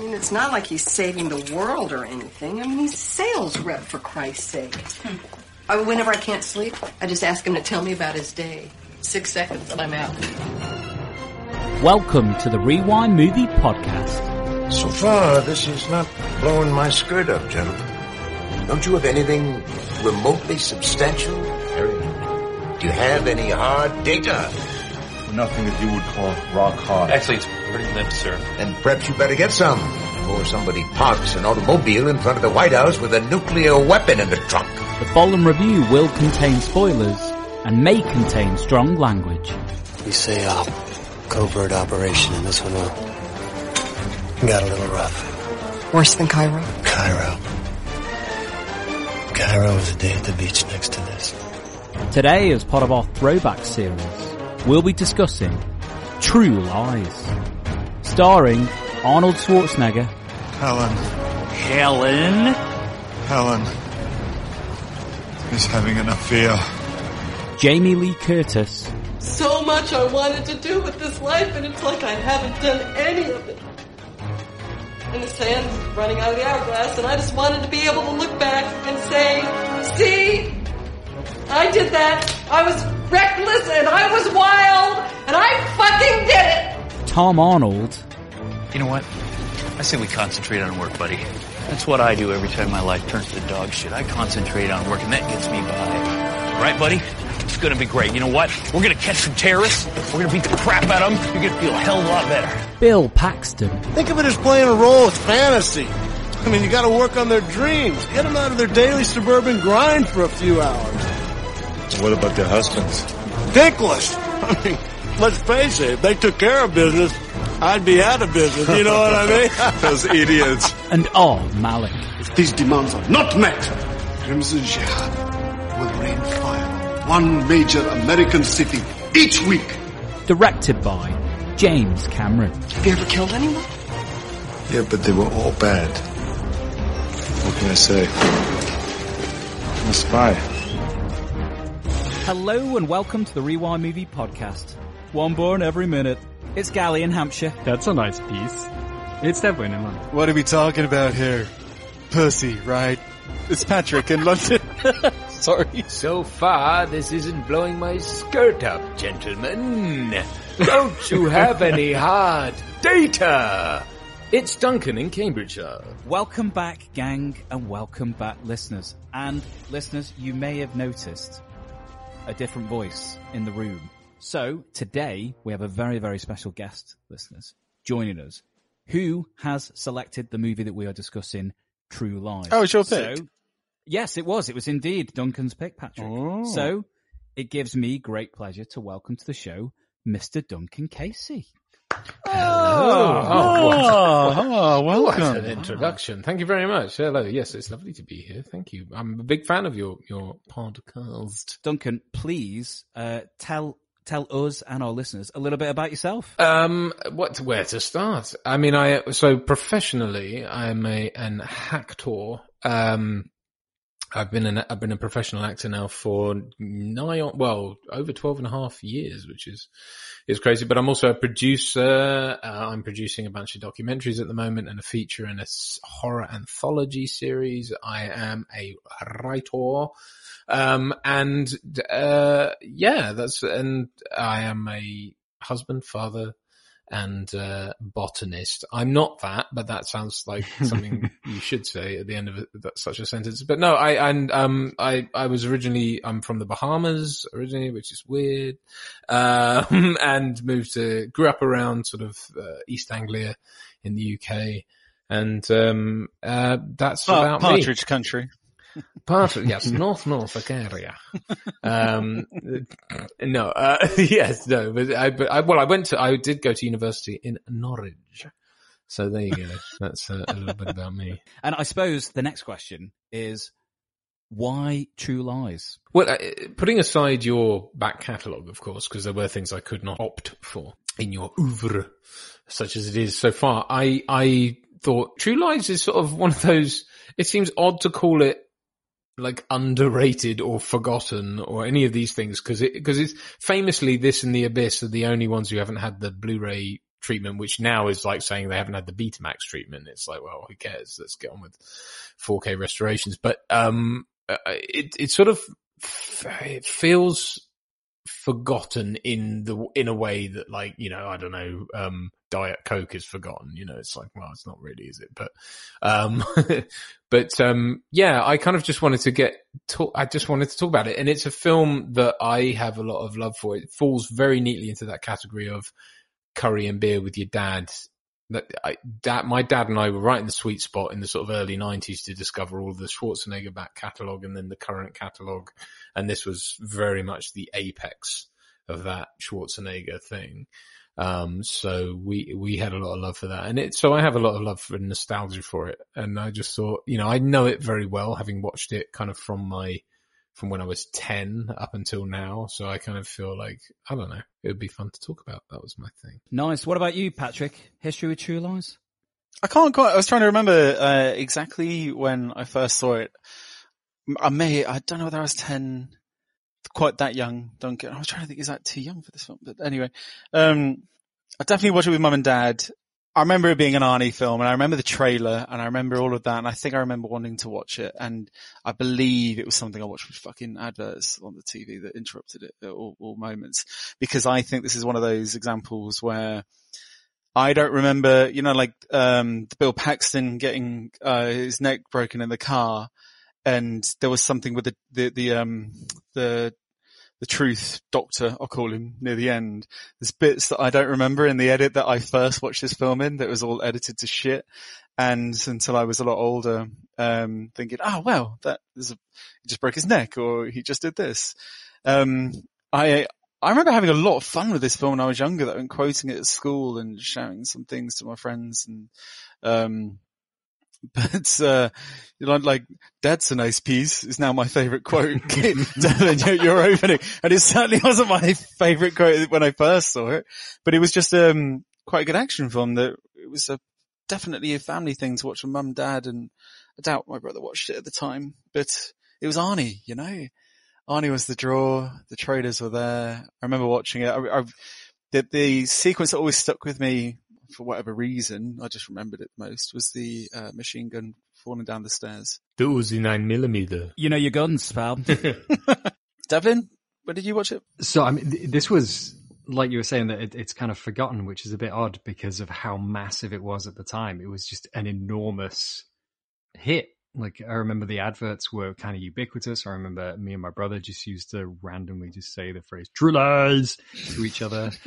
I mean, it's not like he's saving the world or anything. I mean, he's a sales rep, for Christ's sake. Hmm. I, whenever I can't sleep, I just ask him to tell me about his day. Six seconds and I'm out. Welcome to the Rewind Movie Podcast. So far, this is not blowing my skirt up, gentlemen. Don't you have anything remotely substantial? Harry? Do you have any hard data? Nothing that you would call rock hard. Actually, it's pretty limp, sir. Then perhaps you better get some before somebody parks an automobile in front of the White House with a nuclear weapon in the trunk. The following review will contain spoilers and may contain strong language. We say uh, covert operation, and this one uh, got a little rough. Worse than Cairo. Cairo. Cairo was a day at the beach next to this. Today, as part of our throwback series, we'll be discussing True Lies, starring Arnold Schwarzenegger, Helen. Helen, Helen is having an affair. Jamie Lee Curtis, So much I wanted to do with this life, and it's like I haven't done any of it. And the sand's running out of the hourglass, and I just wanted to be able to look back and say, see, I did that. I was reckless, and I was wild, and I fucking did it. Tom Arnold, You know what? I say we concentrate on work, buddy. That's what I do every time my life turns to dog shit. I concentrate on work, and that gets me by. Right, buddy? It's gonna be great. You know what? We're gonna catch some terrorists. We're gonna beat the crap out of them. You're gonna feel a hell of a lot better. Bill Paxton, Think of it as playing a role. It's fantasy. I mean, you gotta work on their dreams. Get them out of their daily suburban grind for a few hours. What about their husbands? Dickless. I mean, let's face it, if they took care of business, I'd be out of business. You know what I mean? Those idiots. and all Malik. If these demands are not met, Crimson Jihad will rain fire on one major American city each week. Directed by James Cameron. Have you ever killed anyone? Yeah, but they were all bad. What can I say? I'm a spy. Hello and welcome to the Rewind Movie Podcast. One born every minute. It's Gali in Hampshire. That's a nice piece. It's definitely London. What are we talking about here? Pussy, right? It's Patrick in London. Sorry. So far, this isn't blowing my skirt up, gentlemen. Don't you have any hard data? It's Duncan in Cambridgeshire. Welcome back, gang, and welcome back, listeners. And listeners, you may have noticed a different voice in the room. So today we have a very, very special guest, listeners, joining us, who has selected the movie that we are discussing, True Lies. Oh, it's your So- pick? yes, it was. It was indeed Duncan's pick, Patrick. Oh. So it gives me great pleasure to welcome to the show Mr. Duncan Casey. Oh, Oh, oh, What welcome. an introduction. Thank you very much. Hello. Yes, it's lovely to be here. Thank you. I'm a big fan of your, your podcast. Duncan, please uh, tell tell us and our listeners a little bit about yourself. Um, what, where to start? I mean, I, so professionally, I'm a, an hacktor. Um, I've been an, I've been a professional actor now for on, well, over 12 and a half years, which is, is crazy. But I'm also a producer. Uh, I'm producing a bunch of documentaries at the moment and a feature and a horror anthology series. I am a writer. Um, and, uh, yeah, that's, and I am a husband, father, and uh, botanist. I'm not that, but that sounds like something you should say at the end of that, such a sentence. But no, I and um I I was originally I'm from the Bahamas originally, which is weird, um, and moved to grew up around sort of uh, East Anglia in the UK, and um uh that's Oh, about me. Partridge Country. Partridge, yes, North Norfolk area. Um, no, uh, yes, no, but I, but I, well, I went to, I did go to university in Norwich. So there you go. That's uh, a little bit about me. And I suppose the next question is why True Lies? Well, uh, putting aside your back catalogue, of course, because there were things I could not opt for in your oeuvre, such as it is so far, I, I thought True Lies is sort of one of those, it seems odd to call it like underrated or forgotten or any of these things because it because it's famously this and the abyss are the only ones who haven't had the blu-ray treatment, which now is like saying they haven't had the Betamax treatment. It's like, well, who cares? Let's get on with 4K restorations. But, um, uh, it, it sort of, it feels forgotten in the, in a way that like, you know, I don't know, um, Diet Coke is forgotten. You know, it's like, well, it's not really, is it? But, um, but, um, yeah, I kind of just wanted to get, talk, I just wanted to talk about it. And it's a film that I have a lot of love for. It falls very neatly into that category of curry and beer with your dad. That I, dad, my dad and I were right in the sweet spot in the sort of early nineties to discover all the Schwarzenegger back catalogue and then the current catalogue. And this was very much the apex of that Schwarzenegger thing. Um, so we, we had a lot of love for that. And it, so I have a lot of love for nostalgia for it. And I just thought, you know, I know it very well, having watched it kind of from my, from when I was 10 up until now. So I kind of feel like, I don't know, it would be fun to talk about. That was my thing. Nice. What about you, Patrick? History with True Lies? I can't quite, I was trying to remember, uh, exactly when I first saw it. I may, I don't know whether I was 10, quite that young, don't get, I was trying to think, is that too young for this film? But anyway, um, I definitely watched it with mum and dad. I remember it being an Arnie film and I remember the trailer and I remember all of that and I think I remember wanting to watch it and I believe it was something I watched with fucking adverts on the TV that interrupted it at all, all moments. Because I think this is one of those examples where I don't remember, you know, like, um, Bill Paxton getting, uh, his neck broken in the car and there was something with the, the, the, um, the the truth doctor, I'll call him, near the end. There's bits that I don't remember in the edit that I first watched this film in that was all edited to shit. And until I was a lot older, um, thinking, oh, well, that is a, he just broke his neck or he just did this. Um, I, I remember having a lot of fun with this film when I was younger that and quoting it at school and shouting some things to my friends and, um, but uh, like "Dad's a nice piece" is now my favourite quote. Devlin, your, your opening, and it certainly wasn't my favourite quote when I first saw it, but it was just um quite a good action film. That it was a definitely a family thing to watch with mum, dad, and I doubt my brother watched it at the time, but it was Arnie, you know. Arnie was the draw. The trailers were there. I remember watching it. I, I, the, the sequence that always stuck with me for whatever reason, I just remembered it most, was the uh, machine gun falling down the stairs. The Uzi 9 millimeter. You know your guns, pal. Devlin, when did you watch it? So, I mean, th- this was, like you were saying, that it, it's kind of forgotten, which is a bit odd because of how massive it was at the time. It was just an enormous hit. Like, I remember the adverts were kind of ubiquitous. I remember me and my brother just used to randomly just say the phrase "true lies" to each other.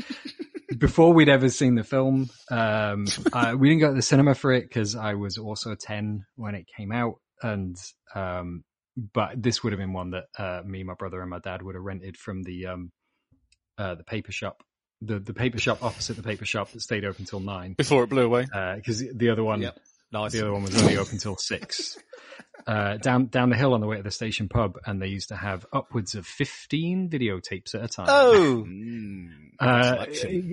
before we'd ever seen the film, um, uh, we didn't go to the cinema for it because I was also 10 when it came out. And, um, but this would have been one that, uh, me, my brother and my dad would have rented from the, um, uh, the paper shop, the, the paper shop opposite the paper shop that stayed open till nine. Before it blew away. Uh, cause the other one, Yep. Nice. the other one was only open till six. Uh, down down the hill on the way to the station pub, and they used to have upwards of fifteen videotapes at a time. Oh, Uh,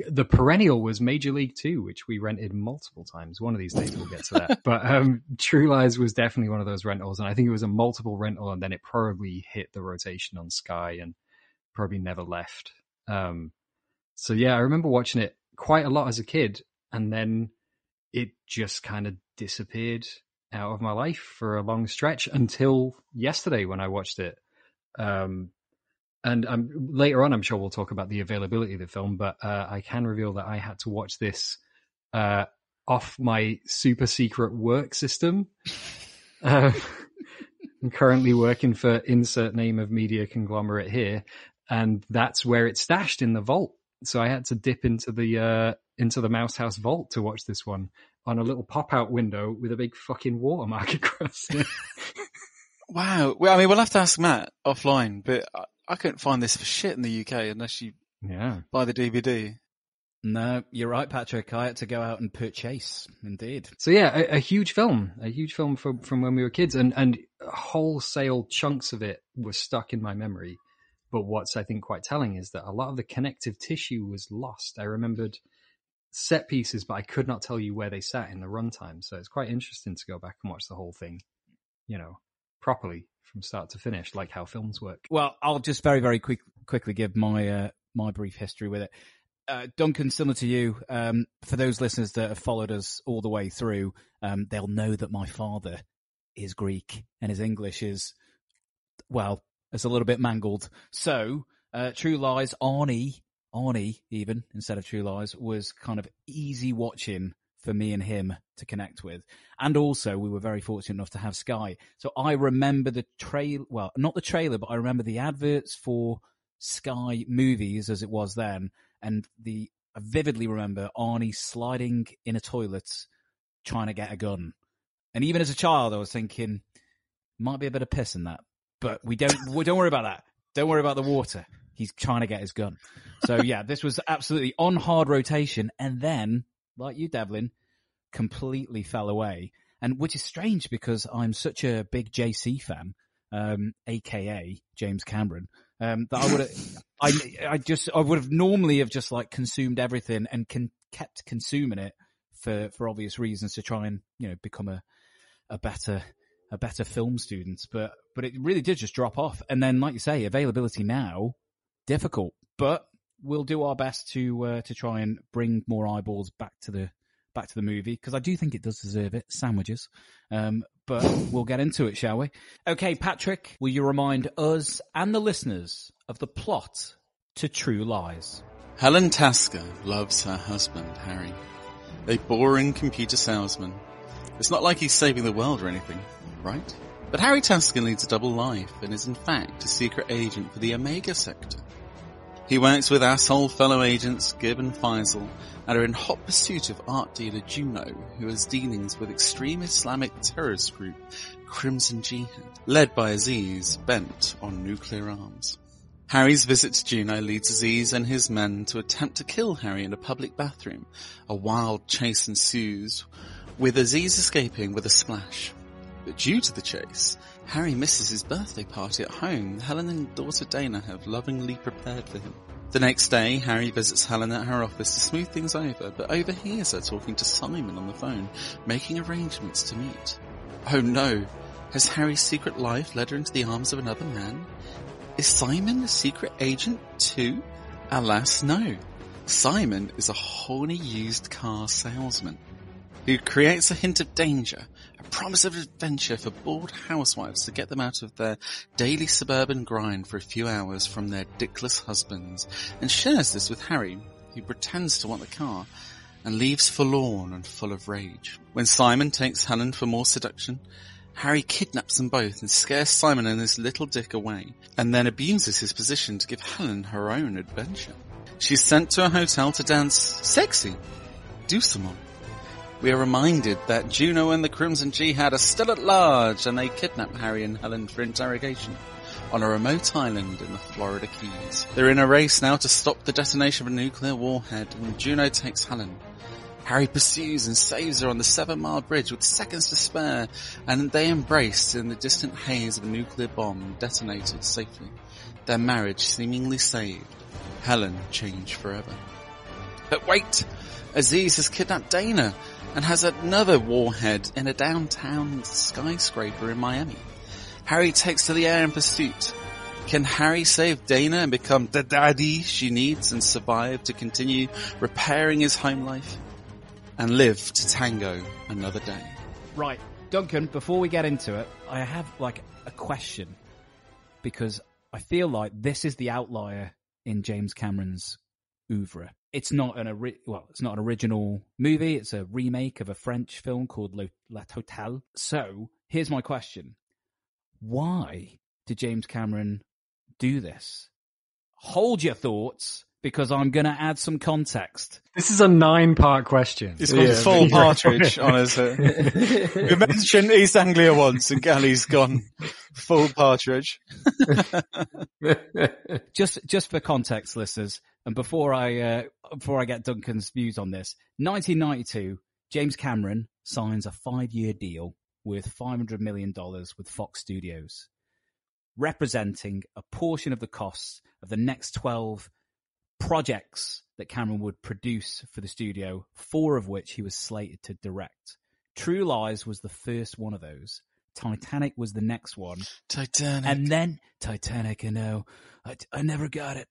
the perennial was Major League Two, which we rented multiple times. One of these days we'll get to that. but um, True Lies was definitely one of those rentals, and I think it was a multiple rental, and then it probably hit the rotation on Sky and probably never left. Um, so yeah, I remember watching it quite a lot as a kid, and then it just kind of disappeared out of my life for a long stretch until yesterday when I watched it. Um, and um, later on, I'm sure we'll talk about the availability of the film, but uh, I can reveal that I had to watch this uh, off my super secret work system. Uh, I'm currently working for insert name of media conglomerate here, and that's where it's stashed in the vault. So I had to dip into the uh, into the Mouse House vault to watch this one on a little pop out window with a big fucking watermark across it. wow. Well, I mean, we'll have to ask Matt offline, but I, I couldn't find this for shit in the UK unless you yeah. buy the DVD. No, you're right, Patrick. I had to go out and purchase. Indeed. So yeah, a, a huge film, a huge film from from when we were kids, and and wholesale chunks of it were stuck in my memory. But what's I think quite telling is that a lot of the connective tissue was lost. I remembered set pieces, but I could not tell you where they sat in the runtime. So it's quite interesting to go back and watch the whole thing, you know, properly from start to finish, like how films work. Well, I'll just very, very quick, quickly give my uh, my brief history with it. uh, Duncan, similar to you, um, for those listeners that have followed us all the way through, um, they'll know that my father is Greek and his English is, well, it's a little bit mangled. So, uh, True Lies, Arnie, Arnie even, instead of True Lies, was kind of easy watching for me and him to connect with. And also, we were very fortunate enough to have Sky. So I remember the trail, well, not the trailer, but I remember the adverts for Sky movies as it was then. And the, I vividly remember Arnie sliding in a toilet trying to get a gun. And even as a child, I was thinking, might be a bit of piss in that, but we don't, don't worry about that. Don't worry about the water. He's trying to get his gun. So yeah, this was absolutely on hard rotation. And then, like you, Devlin, completely fell away. And which is strange because I'm such a big JC fan, um, aka James Cameron, um, that I would have, I, I just, I would have normally have just like consumed everything and kept consuming it for, for obvious reasons to try and, you know, become a, a better, a better film student. But, but it really did just drop off. And then, like you say, availability now, difficult, but we'll do our best to, uh, to try and bring more eyeballs back to the, back to the movie because I do think it does deserve it. Sandwiches. Um, but we'll get into it, shall we? Okay, Patrick, will you remind us and the listeners of the plot to True Lies? Helen Tasker loves her husband, Harry. A boring computer salesman. It's not like he's saving the world or anything, right? But Harry Tasker leads a double life and is in fact a secret agent for the Omega Sector. He works with asshole fellow agents Gib and Faisal and are in hot pursuit of art dealer Juno, who has dealings with extreme Islamic terrorist group Crimson Jihad, led by Aziz, bent on nuclear arms. Harry's visit to Juno leads Aziz and his men to attempt to kill Harry in a public bathroom. A wild chase ensues, with Aziz escaping with a splash. But due to the chase, Harry misses his birthday party at home Helen and daughter Dana have lovingly prepared for him. The next day, Harry visits Helen at her office to smooth things over, but overhears her talking to Simon on the phone, making arrangements to meet. Oh no! Has Harry's secret life led her into the arms of another man? Is Simon a secret agent too? Alas, no. Simon is a horny used car salesman who creates a hint of danger, promise of adventure for bored housewives to get them out of their daily suburban grind for a few hours from their dickless husbands, and shares this with Harry, who pretends to want the car, and leaves forlorn and full of rage. When Simon takes Helen for more seduction, Harry kidnaps them both and scares Simon and his little dick away, and then abuses his position to give Helen her own adventure. She's sent to a hotel to dance sexy. Do some more. We are reminded that Juno and the Crimson Jihad are still at large and they kidnap Harry and Helen for interrogation on a remote island in the Florida Keys. They're in a race now to stop the detonation of a nuclear warhead and Juno takes Helen. Harry pursues and saves her on the seven mile bridge with seconds to spare and they embrace in the distant haze of a nuclear bomb detonated safely. Their marriage seemingly saved. Helen changed forever. But wait! Aziz has kidnapped Dana and has another warhead in a downtown skyscraper in Miami. Harry takes to the air in pursuit. Can Harry save Dana and become the daddy she needs and survive to continue repairing his home life? And live to tango another day. Right. Duncan, before we get into it, I have like a question because I feel like this is the outlier in James Cameron's oeuvre. It's not an ori- well, it's not an original movie. It's a remake of a French film called Le- La Totale. So here's my question: Why did James Cameron do this? Hold your thoughts because I'm going to add some context. This is a nine part question. It's gone full partridge on us. we mentioned East Anglia once and Gali's gone full partridge. just, just for context, listeners, and before I, uh, before I get Duncan's views on this, 1992, James Cameron signs a five year deal worth $500 million with Fox Studios, representing a portion of the costs of the next 12 projects that Cameron would produce for the studio, four of which he was slated to direct. True Lies was the first one of those. Titanic was the next one. Titanic. And then Titanic, I know. I, I never got it.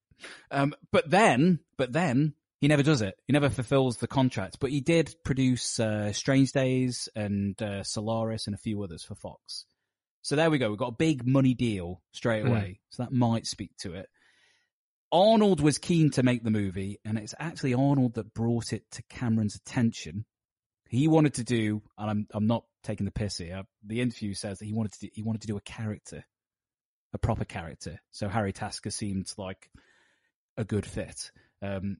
Um, but then, but then he never does it. He never fulfills the contract, but he did produce uh, Strange Days and uh, Solaris and a few others for Fox. So there we go. We've got a big money deal straight Hmm. away. So that might speak to it. Arnold was keen to make the movie, and it's actually Arnold that brought it to Cameron's attention. He wanted to do, and I'm I'm not taking the piss here. The interview says that he wanted to do, he wanted to do a character, a proper character. So Harry Tasker seemed like a good fit, um,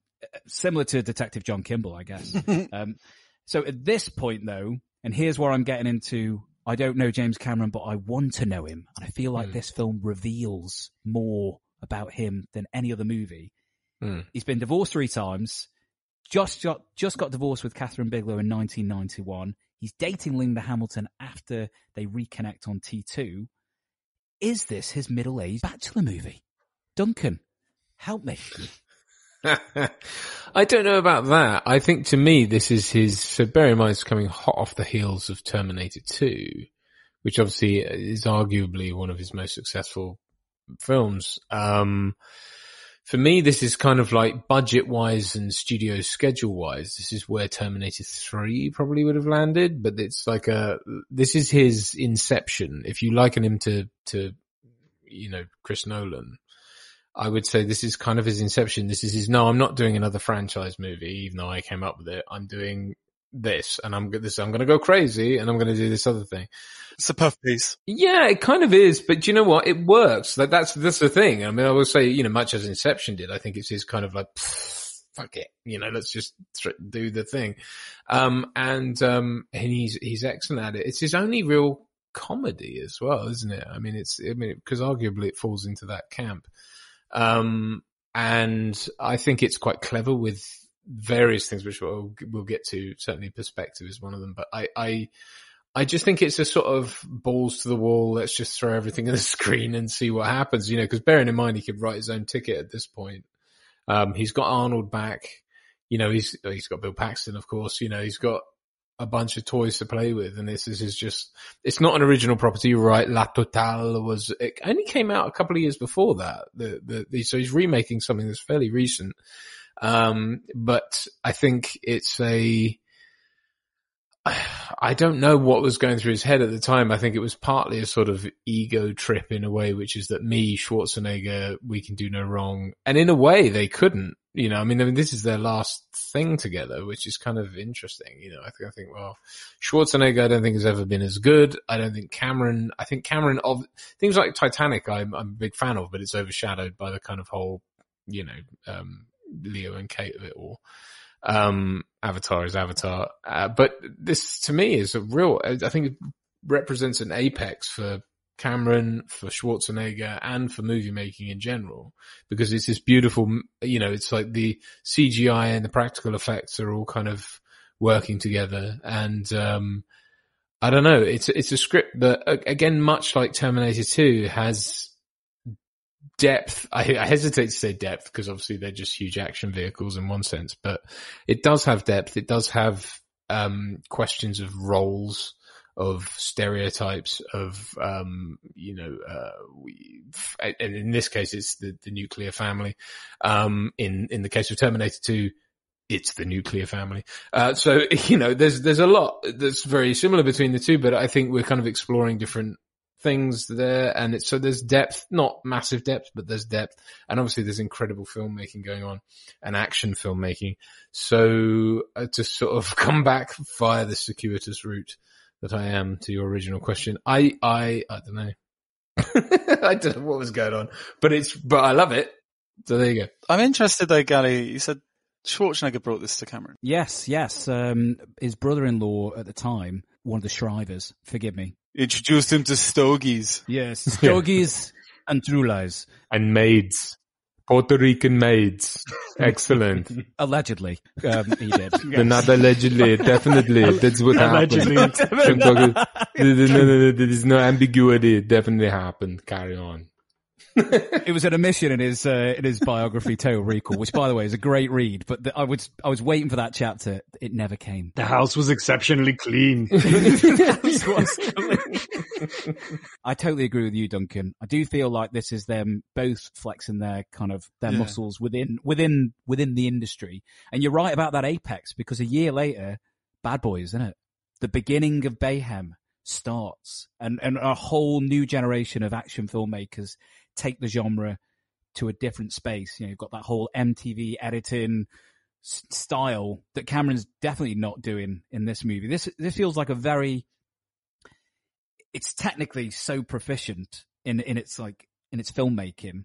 similar to Detective John Kimble, I guess. um, so at this point, though, and here's where I'm getting into. I don't know James Cameron, but I want to know him, and I feel like Hmm. this film reveals more about him than any other movie. Hmm. He's been divorced three times. Just got just got divorced with Kathryn Bigelow in 1991. He's dating Linda Hamilton after they reconnect on T2. Is this his middle-aged bachelor movie? Duncan, help me. I don't know about that. I think to me, this is his, so bear in mind it's coming hot off the heels of Terminator 2, which obviously is arguably one of his most successful films. Um, for me, this is kind of like budget wise and studio schedule wise. This is where Terminator 3 probably would have landed, but it's like a, this is his inception. If you liken him to, to, you know, Chris Nolan, I would say this is kind of his inception. This is his, no, I'm not doing another franchise movie, even though I came up with it. I'm doing this and I'm, this, I'm going to go crazy and I'm going to do this other thing. It's a puff piece. Yeah, it kind of is, but do you know what? It works. Like that's that's the thing. I mean, I will say, you know, much as Inception did, I think it's his kind of like, fuck it, you know, let's just do the thing. Um, and um, and he's he's excellent at it. It's his only real comedy as well, isn't it? I mean, it's I mean, because arguably it falls into that camp. Um, and I think it's quite clever with various things, which we'll, we'll get to. Certainly, perspective is one of them. But I, I, I just think it's a sort of balls to the wall. Let's just throw everything at the screen and see what happens. You know, because bearing in mind he could write his own ticket at this point. Um, he's got Arnold back. You know, he's he's got Bill Paxton, of course. You know, he's got a bunch of toys to play with, and this is, is just it's not an original property, right? La Totale was it only came out a couple of years before that. The, the, the so he's remaking something that's fairly recent. Um, but I think it's a I don't know what was going through his head at the time. I think it was partly a sort of ego trip in a way, which is that me, Schwarzenegger, we can do no wrong. And in a way they couldn't, you know, I mean, I mean, this is their last thing together, which is kind of interesting. You know, I think, I think, well, Schwarzenegger, I don't think has ever been as good. I don't think Cameron, I think Cameron of things like Titanic, I'm, I'm a big fan of, but it's overshadowed by the kind of whole, you know, um, Leo and Kate of it all um, Avatar is Avatar. Uh, but this to me is a real, I think it represents an apex for Cameron, for Schwarzenegger and for movie making in general, because it's this beautiful, you know, it's like the CGI and the practical effects are all kind of working together. And, um, I don't know. It's, it's a script that again, much like Terminator 2 has depth. I, I hesitate to say depth because obviously they're just huge action vehicles in one sense, but it does have depth. It does have, um, questions of roles, of stereotypes, of, um, you know, uh, we, and in this case, it's the, the nuclear family. Um, in, in the case of Terminator 2, it's the nuclear family. Uh, so, you know, there's, there's a lot that's very similar between the two, but I think we're kind of exploring different things there and it's so there's depth not massive depth but there's depth and obviously there's incredible filmmaking going on and action filmmaking so uh, to sort of come back via the circuitous route that I am to your original question I I I don't know I don't know what was going on but it's but I love it so there you go I'm interested though, Gali. You said Schwarzenegger brought this to Cameron. Yes, yes. Um, his brother-in-law at the time, one of the Shrivers, forgive me. Introduced him to Stogies. Yes, Stogies and True Lies. and maids Puerto Rican maids excellent Allegedly, um, he did. No, not allegedly, definitely. That's what Allegedly. happened. Don't no, no, no, no, there is no ambiguity. It definitely happened. Carry on. It was an omission in his uh, in his biography, Total Recall, which, by the way, is a great read. But the, I was I was waiting for that chapter. It never came. The house was exceptionally clean. I totally agree with you, Duncan. I do feel like this is them both flexing their kind of their Yeah. muscles within within within the industry. And you're right about that apex because a year later, Bad Boys, isn't it? The beginning of Bayhem starts, and and a whole new generation of action filmmakers take the genre to a different space. You know, you've got that whole MTV editing style that Cameron's definitely not doing in this movie. This this feels like a very it's technically so proficient in in its like in its filmmaking,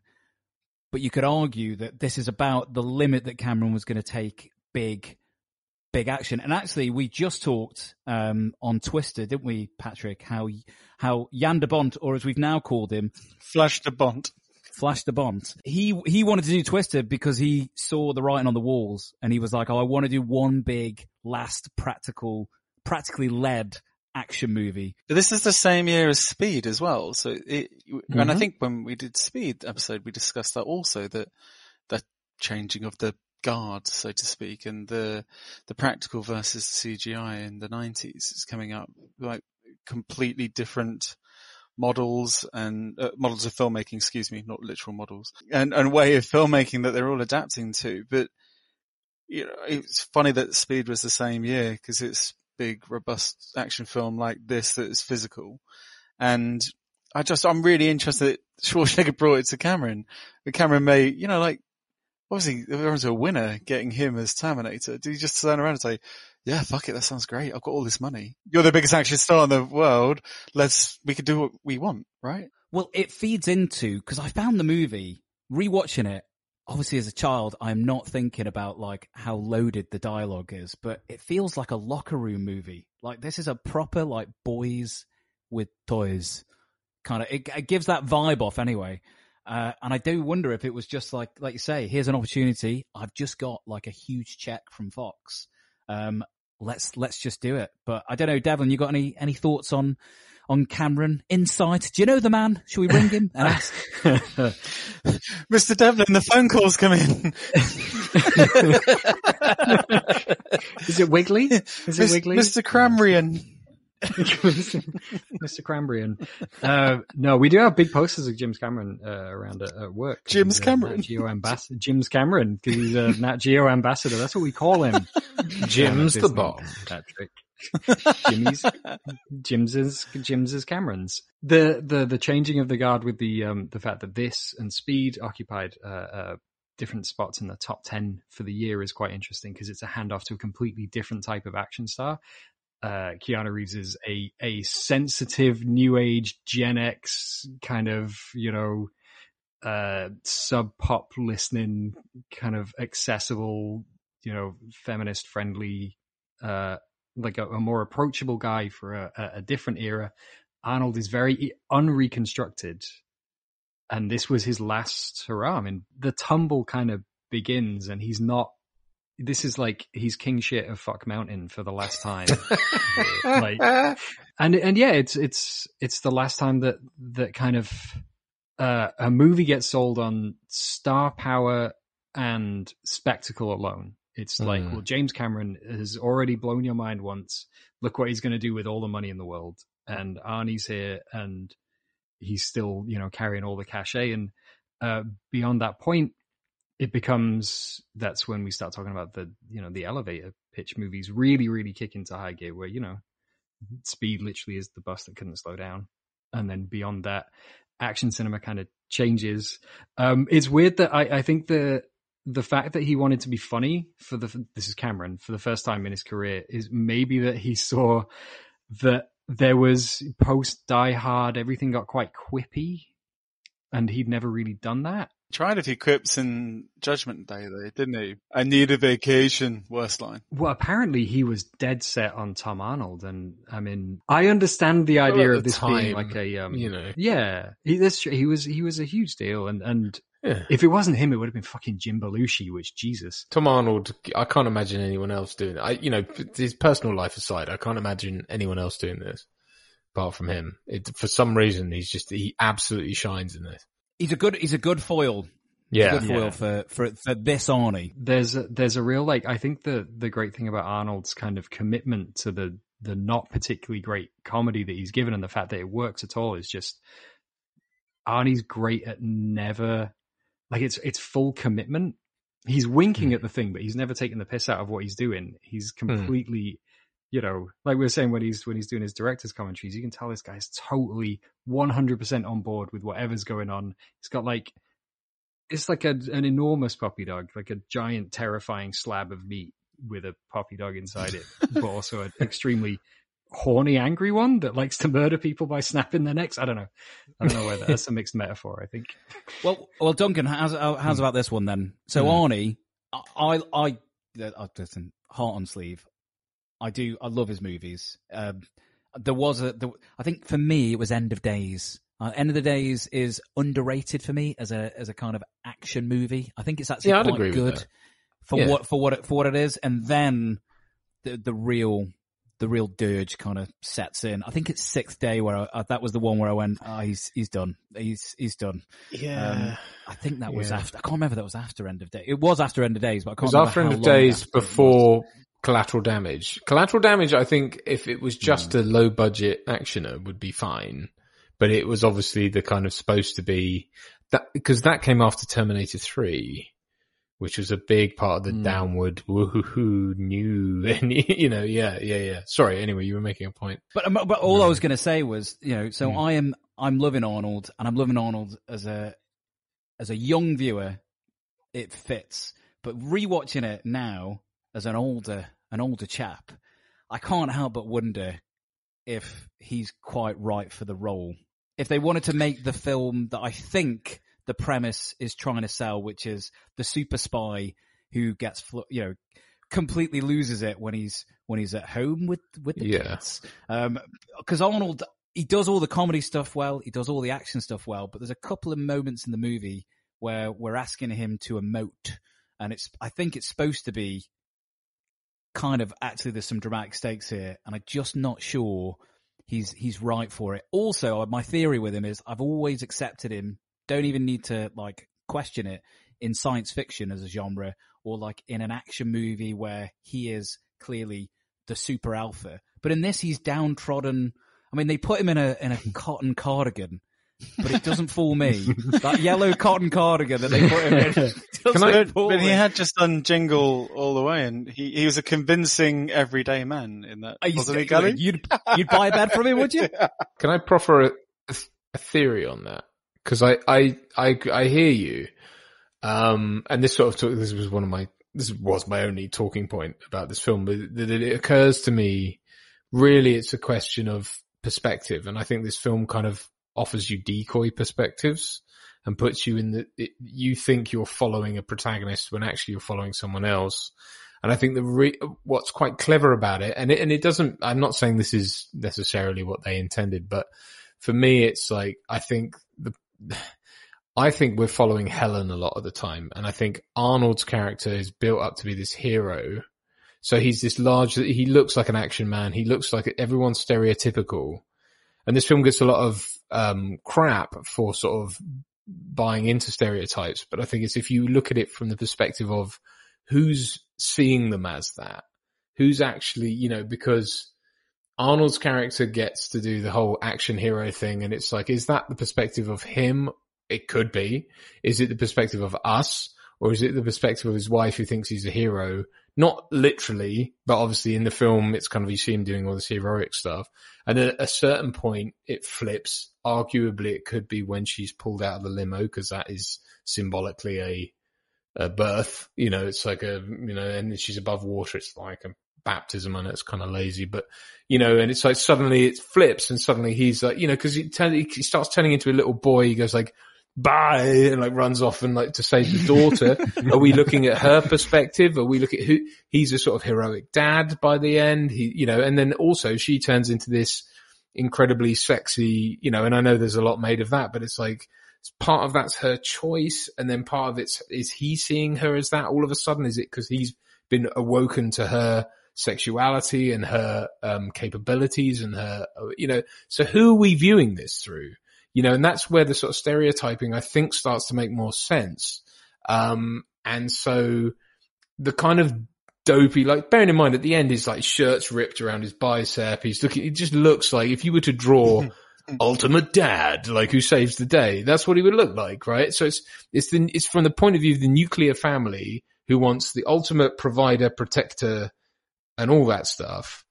but you could argue that this is about the limit that Cameron was going to take big big action. And actually, we just talked um, on Twister, didn't we, Patrick? How how Jan de Bont, or as we've now called him, Flash de Bont. Flash de Bont. He he wanted to do Twister because he saw the writing on the walls, and he was like, "Oh, I want to do one big last practical, practically led action movie." But this is the same year as Speed as well. So it, and I Mhm. think when we did Speed episode, we discussed that also that the changing of the guard, so to speak, and the the practical versus CGI in the nineties is coming up like completely different models and uh, models of filmmaking, excuse me, not literal models, and and way of filmmaking that they're all adapting to. But you know, it's funny that Speed was the same year because it's big, robust action film like this that is physical. And I just, I'm really interested that Schwarzenegger brought it to Cameron. But Cameron may, you know, like, obviously everyone's a winner getting him as Terminator. Did he just turn around and say, yeah, fuck it, that sounds great. I've got all this money. You're the biggest action star in the world. Let's, we can do what we want, right? Well, it feeds into because I found the movie rewatching it. Obviously, as a child, I'm not thinking about like how loaded the dialogue is, but it feels like a locker room movie. Like this is a proper like boys with toys kind of. It, it gives that vibe off anyway. Uh, and I do wonder if it was just like, like you say, here's an opportunity. I've just got like a huge check from Fox. Um, let's let's just do it. But I don't know, Devlin, you got any any thoughts on on Cameron Insight? Do you know the man? Should we ring him and ask? Mr. Devlin, the phone calls come in. Is it Wiggly? Is it Mis- Wiggly? Mr. Cramrian. Mr. Crambrian. Uh, no, we do have big posters of Jim's Cameron uh, around at, at work. Jim's Cameron. Nat Geo ambassador. Jim's Cameron because he's a Nat Geo ambassador. That's what we call him. Jim's the Disney, bomb. Patrick. Jimmy's, Jim's is Jim's Cameron's. The the the changing of the guard with the um the fact that this and Speed occupied uh, uh different spots in the top ten for the year is quite interesting because it's a handoff to a completely different type of action star. Uh, Keanu Reeves is a a sensitive new age Gen X kind of you know uh sub pop listening kind of accessible you know feminist friendly uh like a, a more approachable guy for a, a, a different era. Arnold is very unreconstructed, and this was his last hurrah. I mean, the tumble kind of begins, and he's not. This is like he's king shit of fuck mountain for the last time. like, and and yeah, it's it's it's the last time that that kind of uh, a movie gets sold on star power and spectacle alone. It's like, Mm. well, James Cameron has already blown your mind once. Look what he's going to do with all the money in the world. And Arnie's here and he's still, you know, carrying all the cachet. And uh, beyond that point, it becomes that's when we start talking about the, you know, the elevator pitch movies really, really kick into high gear where, you know, speed literally is the bus that couldn't slow down. And then beyond that, action cinema kind of changes. Um, it's weird that I, I think the the fact that he wanted to be funny for the this is Cameron for the first time in his career is maybe that he saw that there was post Die Hard everything got quite quippy, and he'd never really done that. Tried a few quips in Judgment Day though, didn't he? I need a vacation. Worst line. Well, apparently he was dead set on Tom Arnold, and I mean, I understand the Well, idea at of the this being like a, um, you know. yeah, he, this, he was he was a huge deal, and and Yeah. if it wasn't him, it would have been fucking Jim Belushi, which Jesus, Tom Arnold, I can't imagine anyone else doing it. I, you know, his personal life aside, I can't imagine anyone else doing this apart from him. It, for some reason, he's just, he absolutely shines in this. He's a good. He's a good foil. He's a Yeah. good foil Yeah. for for for this Arnie. there's a, there's a real like I think the the great thing about Arnold's kind of commitment to the the not particularly great comedy that he's given and the fact that it works at all is just Arnie's great at never like it's it's full commitment. He's winking hmm. at the thing, but he's never taking the piss out of what he's doing. He's hmm. completely you know, like we were saying when he's when he's doing his director's commentaries, you can tell this guy's totally one hundred percent on board with whatever's going on. He's got like it's like a, an enormous puppy dog, like a giant, terrifying slab of meat with a puppy dog inside it, but also an extremely horny, angry one that likes to murder people by snapping their necks. I don't know. I don't know whether that's a mixed metaphor. I think. Well, well, Duncan, how's how's about this one then? So Hmm. Arnie, I, I, I, I listen, heart on sleeve. I do. I love his movies. Um, there was a. There, I think for me, it was End of Days. Uh, End of the Days is underrated for me as a as a kind of action movie. I think it's actually Yeah, quite good for Yeah. what for what it, for what it is. And then the the real the real dirge kind of sets in. I think it's Sixth Day where I, that was the one where I went, oh, he's he's done. He's he's done. Yeah. Um, I think that was Yeah. after. I can't remember that was after End of Day. It was after End of Days, but I It can't was remember after End of Days it was. before Collateral Damage. Collateral Damage, I think, if it was just Hmm. a low budget actioner, would be fine. But it was obviously the kind of supposed to be that because that came after Terminator Three, which was a big part of the Hmm. downward woohoo new, and you know, yeah, yeah, yeah. Sorry. Anyway, you were making a point. But um, but all I was going to say was, you know, so Mm. I am I'm loving Arnold, and I'm loving Arnold as a as a young viewer. It fits, but rewatching it now as an older an older chap, I can't help but wonder if he's quite right for the role. If they wanted to make the film that I think the premise is trying to sell, which is the super spy who gets, you know, completely loses it when he's when he's at home with with the Yeah. kids. Um, because Arnold he does all the comedy stuff well, he does all the action stuff well, but there's a couple of moments in the movie where we're asking him to emote, and it's I think it's supposed to be kind of actually there's some dramatic stakes here, and I'm just not sure he's he's right for it. Also, my theory with him is I've always accepted him. Don't even need to like question it in science fiction as a genre, or like in an action movie where he is clearly the super alpha. But in this, he's downtrodden. I mean, they put him in a in a cotton cardigan. But it doesn't fool me. that yellow cotton cardigan that they put him in. doesn't but, fool but he had just done Jingle all the way, and he, he was a convincing everyday man in that, Are you wasn't he, saying- Gali? You'd you'd buy a bed from him, would you? Can I proffer a, a theory on that? Because I, I, I, I hear you. Um, and this sort of talk, this was one of my, this was my only talking point about this film, but that it occurs to me, really it's a question of perspective. And I think this film kind of offers you decoy perspectives and puts you in the, it, you think you're following a protagonist when actually you're following someone else. And I think the re- what's quite clever about it, and it, and it doesn't, I'm not saying this is necessarily what they intended, but for me, it's like, I think the, I think we're following Helen a lot of the time. And I think Arnold's character is built up to be this hero. So he's this large, he looks like an action man. He looks like everyone's stereotypical. And this film gets a lot of, um, crap for sort of buying into stereotypes. But I think it's if you look at it from the perspective of who's seeing them as that, who's actually, you know, because Arnold's character gets to do the whole action hero thing. And it's like, is that the perspective of him? It could be. Is it the perspective of us? Or is it the perspective of his wife who thinks he's a hero? Not literally, but obviously in the film, it's kind of, you see him doing all this heroic stuff. And at a certain point, it flips. Arguably, it could be when she's pulled out of the limo, because that is symbolically a, a birth. You know, it's like a, you know, and she's above water. It's like a baptism and it's kind of lazy, but you know, and it's like suddenly it flips and suddenly he's like, you know, cause he, turn, he starts turning into a little boy. He goes like, bye and like runs off and like to save the daughter. Are we looking at her perspective? Are we looking at who he's a sort of heroic dad by the end? He, you know, and then also she turns into this incredibly sexy, you know, and I know there's a lot made of that, but it's like, part of that's her choice. And then part of it's, is he seeing her as that all of a sudden? Is it because he's been awoken to her sexuality and her, um, capabilities and her, you know, so who are we viewing this through? You know, and that's where the sort of stereotyping I think starts to make more sense. Um, and so the kind of dopey, like bearing in mind at the end his like shirt's ripped around his bicep. He's looking, it just looks like if you were to draw ultimate dad, like who saves the day, that's what he would look like, right? So it's, it's the, it's from the point of view of the nuclear family who wants the ultimate provider, protector and all that stuff.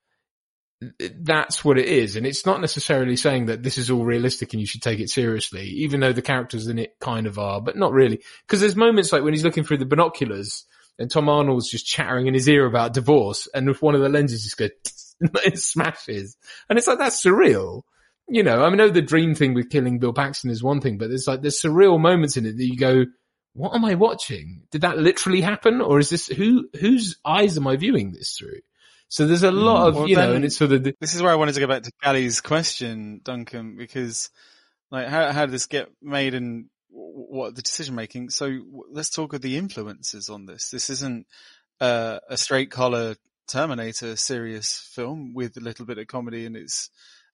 That's what it is. And it's not necessarily saying that this is all realistic and you should take it seriously, even though the characters in it kind of are, but not really. Cause there's moments like when he's looking through the binoculars and Tom Arnold's just chattering in his ear about divorce and if one of the lenses just goes, it smashes. And it's like, that's surreal. You know, I mean, know the dream thing with killing Bill Paxton is one thing, but there's like, there's surreal moments in it that you go, what am I watching? Did that literally happen? Or is this, who, whose eyes am I viewing this through? So there's a lot of, Well, you know, and it's sort of, the, This is where I wanted to go back to Gali's question, Duncan, because like how how did this get made and what the decision making? So let's talk of the influences on this. This isn't uh, a straight collar Terminator serious film with a little bit of comedy in its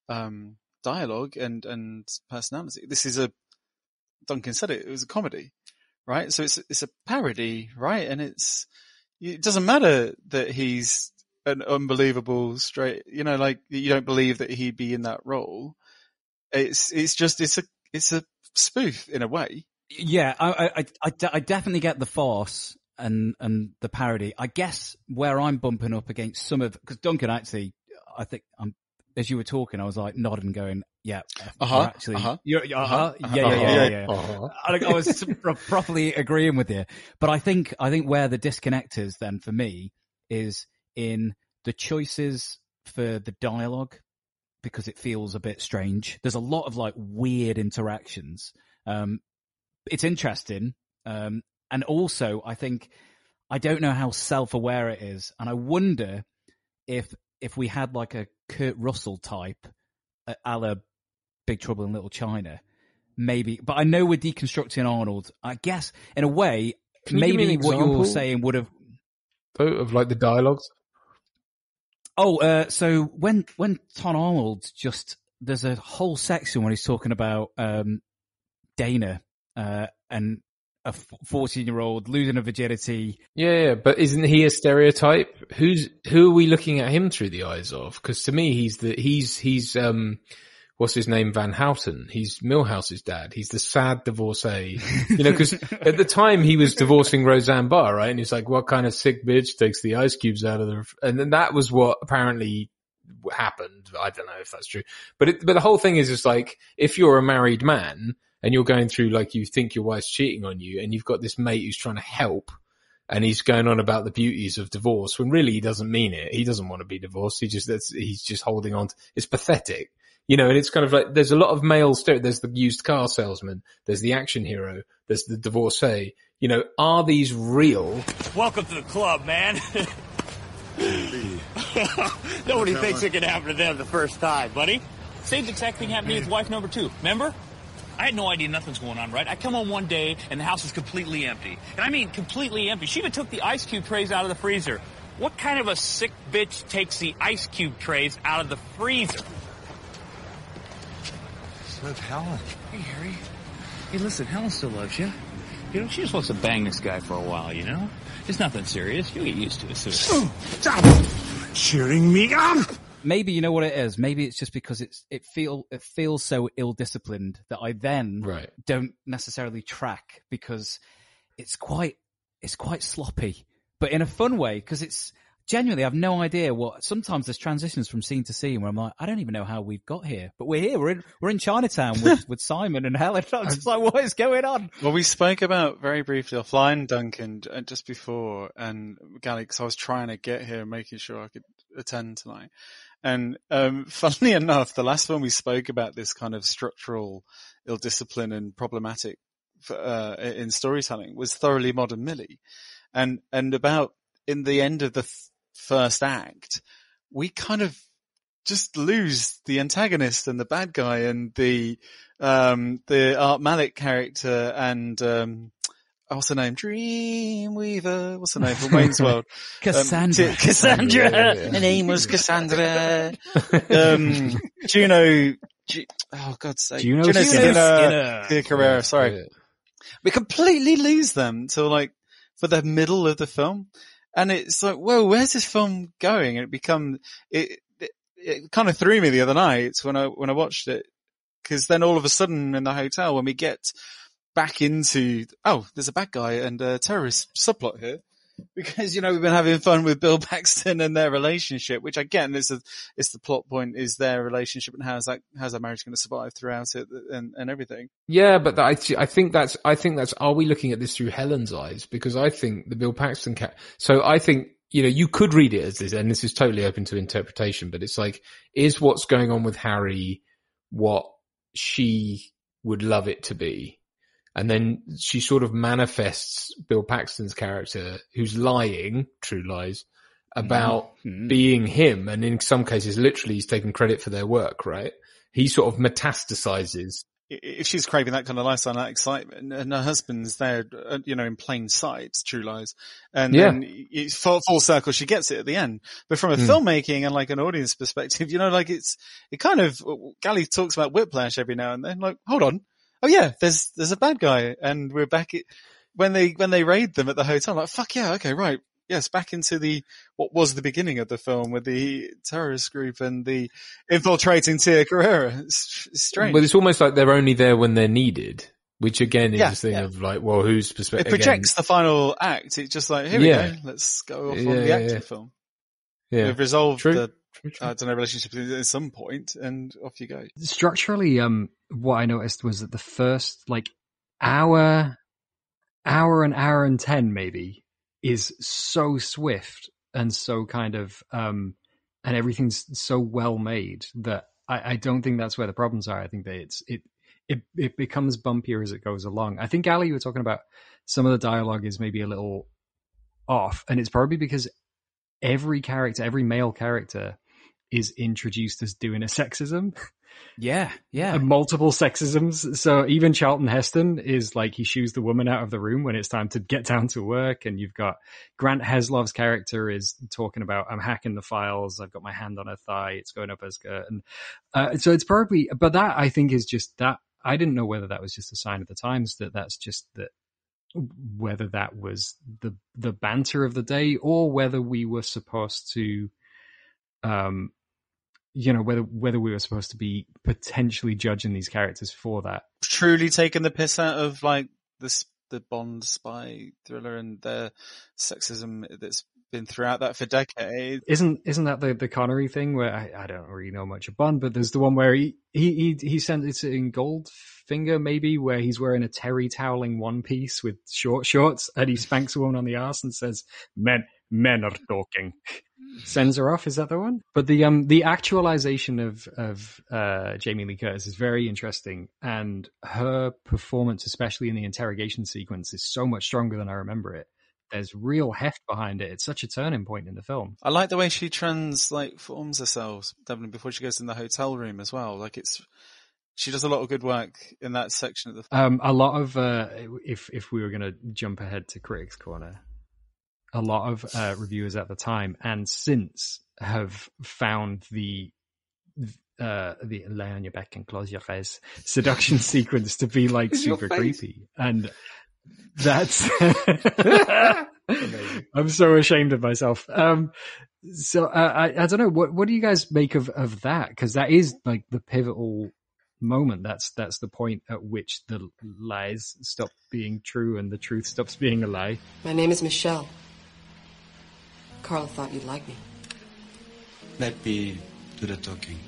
um, dialogue and and personality. This is a Duncan said it. It was a comedy, right? So it's it's a parody, right? And it's it doesn't matter that he's an unbelievable straight, you know, like you don't believe that he'd be in that role. It's it's just it's a it's a spoof in a way. Yeah, I, I, I- I, definitely get the farce and and the parody. I guess where I'm bumping up against some of because Duncan actually, I think um as you were talking, I was like nodding, going, "Yeah, Uh-huh, actually, uh-huh, you're, you're- uh-huh, uh-huh, uh-huh, yeah, yeah, yeah, yeah." yeah. uh-huh. I, I was pro- properly agreeing with you, but I think I think where the disconnect is then for me is in the choices for the dialogue because it feels a bit strange. There's a lot of like weird interactions. Um, it's interesting. Um, and also I think, I don't know how self-aware it is. And I wonder if, if we had like a Kurt Russell type uh, a la Big Trouble in Little China, maybe, but I know we're deconstructing Arnold. I guess in a way, Can you give me maybe what you're saying would have, though, of like the dialogues. Oh, uh, so when when Tom Arnold just there's a whole section when he's talking about um, Dana uh, and a fourteen year old losing her virginity. Yeah, yeah, but isn't he a stereotype? Who's who are we looking at him through the eyes of? Because to me, he's the he's he's um what's his name Van Houten. He's Milhouse's dad. He's the sad divorcee. You know, because at the time he was divorcing Roseanne Barr, right? And he's like, "What kind of sick bitch takes the ice cubes out of the?" ref-" And then that was what apparently happened. I don't know if that's true, but it, but the whole thing is just like if you're a married man and you're going through like you think your wife's cheating on you, and you've got this mate who's trying to help and he's going on about the beauties of divorce when really he doesn't mean it. He doesn't want to be divorced. He just, that's, he's just holding on. To, it's pathetic, you know, and it's kind of like, there's a lot of male stereo. There's the used car salesman. There's the action hero. There's the divorcee. You know, are these real? Welcome to the club, man. Nobody thinks it can happen to them the first time, buddy. Same exact thing happened to me with wife number two. Remember? I had no idea nothing's going on, right? I come home one day and the house is completely empty. And I mean completely empty. She even took the ice cube trays out of the freezer. What kind of a sick bitch takes the ice cube trays out of the freezer? With Helen. Hey, Harry. Hey, listen, Helen still loves you. You know, she just wants to bang this guy for a while, you know? It's nothing serious. You'll get used to it soon. Stop cheering me up. Maybe you know what it is. Maybe it's just because it's it feel it feels so ill disciplined that I then Right. don't necessarily track because it's quite it's quite sloppy, but in a fun way because it's genuinely I've no idea what. Sometimes there's transitions from scene to scene where I'm like I don't even know how we've got here, but we're here. We're in we're in Chinatown with with Simon and Helen. I'm just like what is going on? Well, we spoke about very briefly offline, Duncan, uh, just before, and Gali, because I was trying to get here, making sure I could attend tonight. And um, funnily enough, the last one we spoke about this kind of structural ill discipline and problematic uh, in storytelling was thoroughly modern Millie, and and about in the end of the th- first act, we kind of just lose the antagonist and the bad guy and the um the Art Malik character and um what's her name? Dreamweaver. What's her name from Wayne's World? Cassandra. Um, t- Cassandra. Yeah, yeah. Her name was Cassandra. um, Juno G- oh God's sake, Gino Gino Skinner. Skinner, Tia Carrere, sorry. yeah. We completely lose them till like for the middle of the film, and it's like, whoa, where's this film going? And it become it. It, it kind of threw me the other night when I when I watched it because then all of a sudden in the hotel when we get back into oh there's a bad guy and a terrorist subplot here because you know we've been having fun with Bill Paxton and their relationship which again is a it's the plot point is their relationship and how's that how's that marriage going to survive throughout it and, and everything Yeah, but I, I think that's, I think that's, are we looking at this through Helen's eyes? Because I think the Bill Paxton cat, so I think, you know, you could read it as this, and this is totally open to interpretation, but it's like, is what's going on with Harry what she would love it to be? And then she sort of manifests Bill Paxton's character who's lying, true lies, about Mhm. being him. And in some cases, literally he's taking credit for their work, right? He sort of metastasizes if she's craving that kind of lifestyle, that excitement, and her husband's there, uh, you know, in plain sight, True Lies, and Yeah. then it's full, full circle, she gets it at the end. But from a Hmm. filmmaking and like an audience perspective, you know, like it's, it kind of, Gali talks about whiplash every now and then, like, hold on. Oh yeah, there's, there's a bad guy and we're back at, when they, when they raid them at the hotel, like, fuck yeah, okay, right. Yes, back into the, what was the beginning of the film with the terrorist group and the infiltrating Tia Carrere. It's, it's strange. But it's almost like they're only there when they're needed, which again is Yeah, this thing yeah. of like, well, whose perspective? it projects the final act. It's just like, here Yeah. we go. Let's go off Yeah, on the yeah, acting yeah. film. Yeah. We've resolved True. the, True, true. I don't know, relationship at some point and off you go. structurally, um, what I noticed was that the first like hour, hour and hour and ten maybe is so swift and so kind of um, and everything's so well made that I, I don't think that's where the problems are. I think that it's it it it becomes bumpier as it goes along. I think Ali, you were talking about some of the dialogue is maybe a little off, and it's probably because every character, every male character, is introduced as doing a sexism. Yeah, yeah. And multiple sexisms. So even Charlton Heston is like he shoos the woman out of the room when it's time to get down to work. And you've got Grant Heslov's character is talking about I'm hacking the files. I've got my hand on her thigh. It's going up her skirt. And uh, so it's probably, but that I think is just that. I didn't know whether that was just a sign of the times that that's just that whether that was the the banter of the day or whether we were supposed to um you know whether whether we were supposed to be potentially judging these characters for that. Truly taking the piss out of like this, the Bond spy thriller and the sexism that's been throughout that for decades. isn't isn't that the the Connery thing where I, I don't really know much Bond but there's the one where he he he, he sent it in Goldfinger maybe where he's wearing a terry toweling one piece with short shorts and he spanks a woman on the ass and says men men are talking sends her off. Is that the one? But the um the actualization of of uh, Jamie Lee Curtis is very interesting, and her performance, especially in the interrogation sequence, is so much stronger than I remember it. There's real heft behind it. It's such a turning point in the film. I like the way she trans like forms herself, definitely before she goes in the hotel room as well. Like it's, she does a lot of good work in that section of the film. Um, a lot of uh, if if we were going to jump ahead to critics' corner, a lot of uh, reviewers at the time and since have found the uh, the lay on your back and close your eyes seduction sequence to be like super creepy, and that's I'm so ashamed of myself. Um, so uh, I I don't know what what do you guys make of of that because that is like the pivotal moment. That's that's the point at which the lies stop being true and the truth stops being a lie. My name is Michelle. Carl thought you'd like me. Let me do the talking.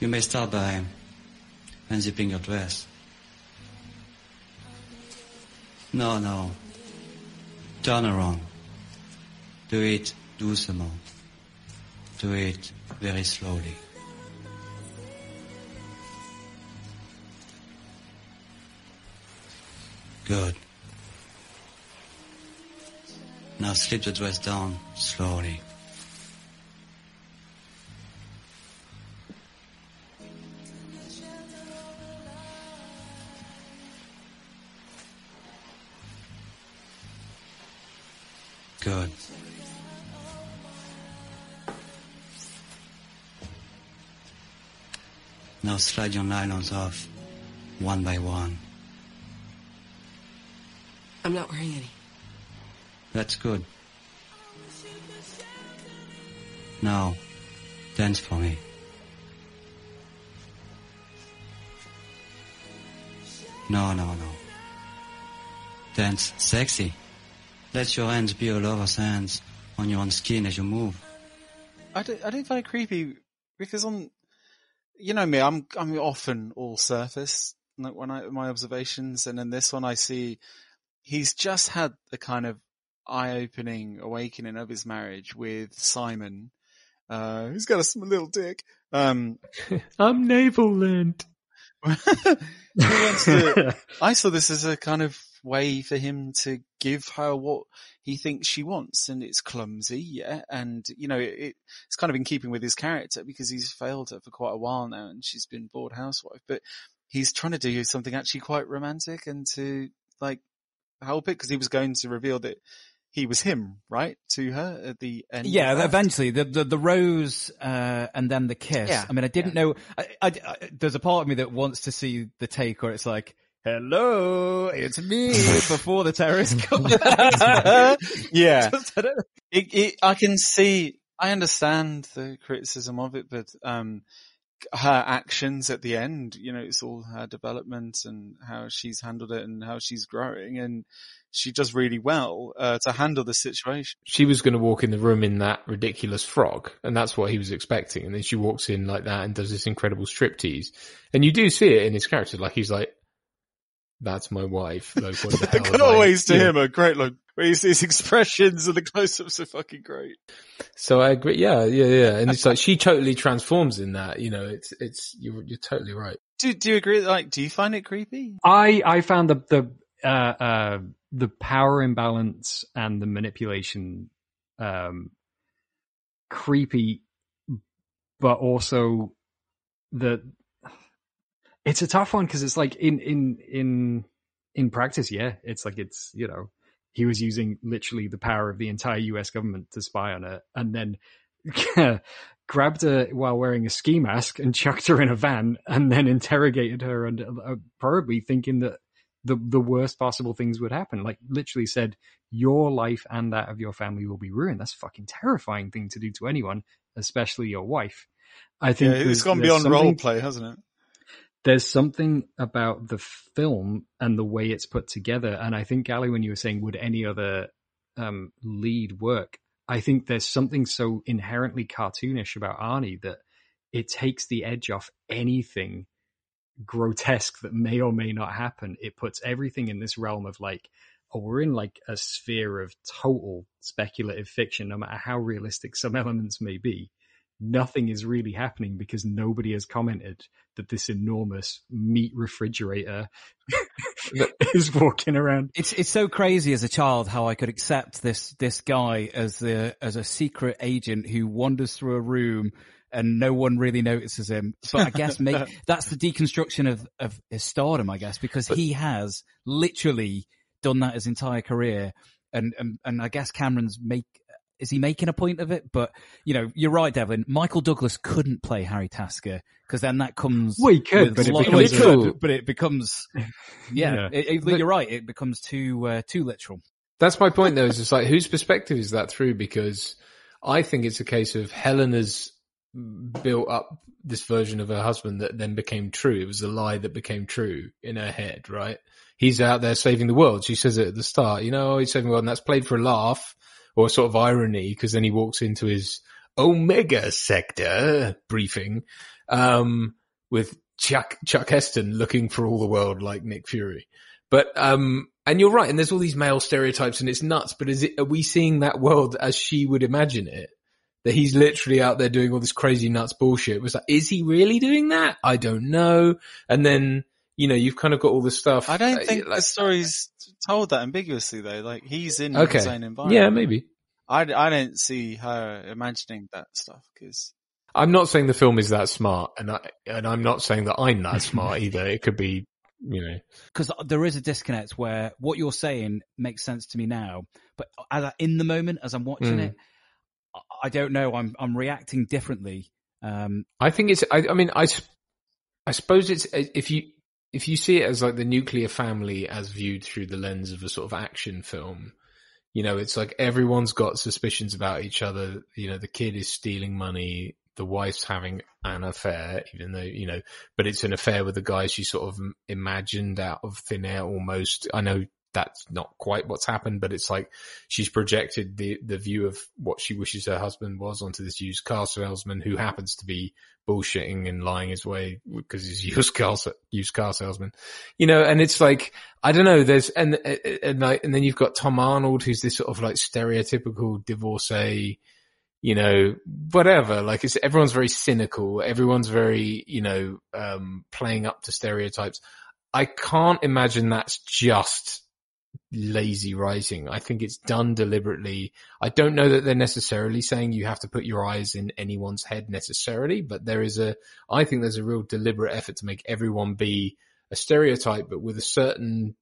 You may start by unzipping your dress. No, no. Turn around. Do it doucement. Do it very slowly. Good. Now slip the dress down slowly. Good. Now slide your nylons off, one by one. I'm not wearing any. That's good. Now, dance for me. No, no, no. Dance sexy. Let your hands be all over hands on your own skin as you move. I don't, I don't find it creepy because on, you know me, I'm, I'm often all surface like when I, my observations and in this one I see he's just had the kind of eye-opening awakening of his marriage with Simon, uh, who's got a little dick. Um, I'm navel lent. he wants to, I saw this as a kind of way for him to give her what he thinks she wants and it's clumsy, yeah. And, you know, it, it's kind of in keeping with his character because he's failed her for quite a while now and she's been bored housewife, but he's trying to do something actually quite romantic and to like help it because he was going to reveal that he was him, right, to her at the end. Yeah, eventually the the, the rose uh, and then the kiss. Yeah. I mean, I didn't know. I, I, I, there's a part of me that wants to see the take where it's like, "Hello, it's me," before the terrorists come. yeah, Just- I it, it, I can see, I understand the criticism of it, but, um, her actions at the end, you know, it's all her development and how she's handled it and how she's growing and she does really well, uh, to handle the situation. She was going to walk in the room in that ridiculous frock, and that's what he was expecting. And then she walks in like that and does this incredible striptease. And you do see it in his character, like he's like, "That's my wife." Like, what the hell? The have I-" always to Yeah. him are great, like, his, his expressions and the close-ups are fucking great. So I agree. Yeah, yeah, yeah. And it's like she totally transforms in that. You know, it's it's you're you're totally right. Do, do you agree? Like, do you find it creepy? I I found the the uh, uh, the power imbalance and the manipulation um, creepy, but also the it's a tough one because it's like in in in in practice, yeah, it's like it's you know he was using literally the power of the entire U.S. government to spy on her, and then grabbed her while wearing a ski mask and chucked her in a van, and then interrogated her, and uh, probably thinking that the the worst possible things would happen. Like literally said, your life and that of your family will be ruined. That's a fucking terrifying thing to do to anyone, especially your wife. I think Yeah, it's gone beyond something- role play, hasn't it? There's something about the film and the way it's put together. And I think, Gali, when you were saying, would any other um, lead work? I think there's something so inherently cartoonish about Arnie that it takes the edge off anything grotesque that may or may not happen. It puts everything in this realm of like, oh, we're in like a sphere of total speculative fiction, no matter how realistic some elements may be nothing is really happening because nobody has commented that this enormous meat refrigerator is walking around. It's it's so crazy as a child how I could accept this this guy as the as a secret agent who wanders through a room and no one really notices him. But I guess make, that's the deconstruction of of his stardom, I guess, because he has literally done that his entire career. And and and I guess Cameron's make is he making a point of it? But you know, you're right, Devlin. Michael Douglas couldn't play Harry Tasker because then that comes. Well, he could, but it becomes he a- could, but it becomes. Yeah, Yeah. It- it- But- you're right. It becomes too uh, too literal. That's my point though, is it's like, whose perspective is that through? Because I think it's a case of Helena's built up this version of her husband that then became true. It was a lie that became true in her head, right? He's out there saving the world. She says it at the start, you know, he's saving the world and that's played for a laugh or sort of irony because then he walks into his Omega sector briefing, um, with Chuck, Chuck Heston looking for all the world like Nick Fury. But, um, and you're right. And there's all these male stereotypes and it's nuts, but is it, are we seeing that world as she would imagine it? That he's literally out there doing all this crazy nuts bullshit. It was like, is he really doing that? I don't know. And then, you know, you've kind of got all this stuff. I don't uh, think like- the story's told that ambiguously though. Like he's in Okay. his own environment. Yeah, maybe. I, I don't see her imagining that stuff because I'm not saying the film is that smart, and I and I'm not saying that I'm that smart either. It could be, you know, because there is a disconnect where what you're saying makes sense to me now, but as I, in the moment as I'm watching Mm. it, I- I don't know. I'm I'm reacting differently. Um, I think it's. I, I mean, I. s- I suppose it's if you if you see it as like the nuclear family as viewed through the lens of a sort of action film, you know, it's like everyone's got suspicions about each other. You know, the kid is stealing money, the wife's having an affair, even though, you know, but it's an affair with a guy she sort of imagined out of thin air almost. I know that's not quite what's happened, but it's like she's projected the, the view of what she wishes her husband was onto this used car salesman who happens to be bullshitting and lying his way because he's used car, used car salesman, you know, and it's like, I don't know, there's, and, and like, and then you've got Tom Arnold, who's this sort of like stereotypical divorcee, you know, whatever. Like it's, everyone's very cynical. Everyone's very, you know, um, playing up to stereotypes. I can't imagine that's just lazy writing. I think it's done deliberately. I don't know that they're necessarily saying you have to put your eyes in anyone's head necessarily, but there is a, I think there's a real deliberate effort to make everyone be a stereotype, but with a certain,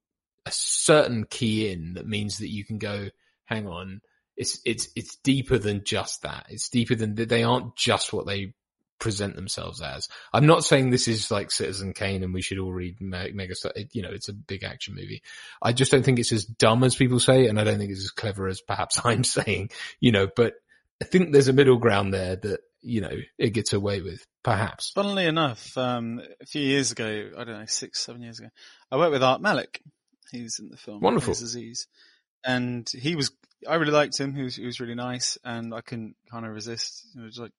a certain key in that means that you can go, hang on, it's, it's, it's deeper than just that. It's deeper than that. They aren't just what they present themselves as. I'm not saying this is like Citizen Kane and we should all read Megastar. It, you know, it's a big action movie. I just don't think it's as dumb as people say, and I don't think it's as clever as perhaps I'm saying. You know, but I think there's a middle ground there that you know it gets away with. Perhaps. Funnily enough, um, a few years ago, I don't know, six, seven years ago, I worked with Art Malik. He was in the film. Wonderful. Disease, And he was, I really liked him. He was, he was really nice and I couldn't kind of resist. It was like,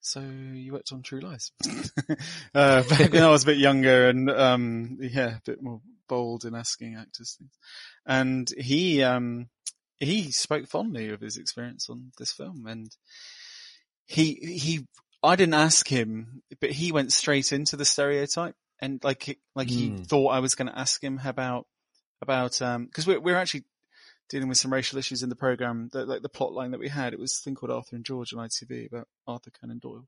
so you worked on True Lies. uh, back when I was a bit younger and, um, yeah, a bit more bold in asking actors things. And he, um, he spoke fondly of his experience on this film and he, he, I didn't ask him, but he went straight into the stereotype and like, like he Hmm. thought I was going to ask him about, about, um, cause we're, we're actually dealing with some racial issues in the program. The, like the plot line that we had, it was a thing called Arthur and George on ITV about Arthur Conan Doyle.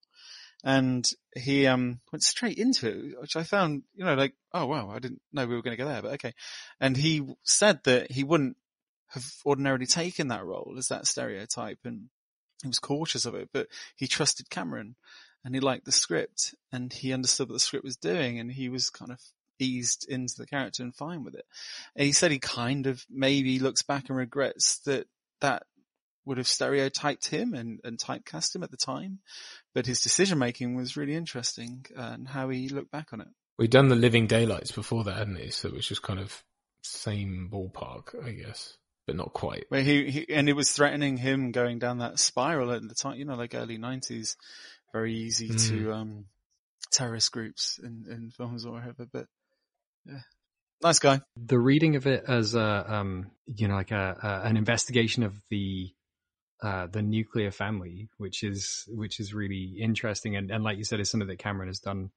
And he, um, went straight into it, which I found, you know, like, oh wow, I didn't know we were going to go there, but okay. And he said that he wouldn't have ordinarily taken that role as that stereotype and he was cautious of it, but he trusted Cameron and he liked the script and he understood what the script was doing and he was kind of eased into the character and fine with it. And he said he kind of maybe looks back and regrets that that would have stereotyped him and, and typecast him at the time. But his decision making was really interesting uh, and how he looked back on it. We'd done the Living Daylights before that, hadn't we? So it was just kind of same ballpark, I guess, but not quite. Where he, he and it was threatening him going down that spiral at the time, you know, like early nineties, very easy to, Mm. um, terrorist groups in, in films or whatever, but nice guy. the reading of it as a um you know like a, a an investigation of the uh the nuclear family which is which is really interesting and and like you said is something that Cameron has done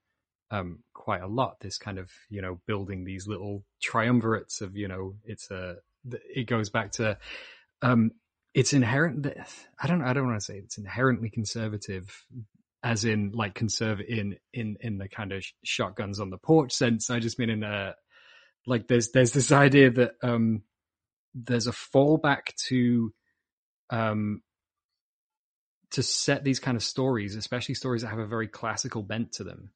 um quite a lot this kind of you know building these little triumvirates of you know it's a it goes back to um it's inherent I don't I don't want to say it's inherently conservative as in like conserve in in in the kind of sh- shotguns on the porch sense. I just mean in a like there's there's this idea that um there's a fallback to um to set these kind of stories especially stories that have a very classical bent to them.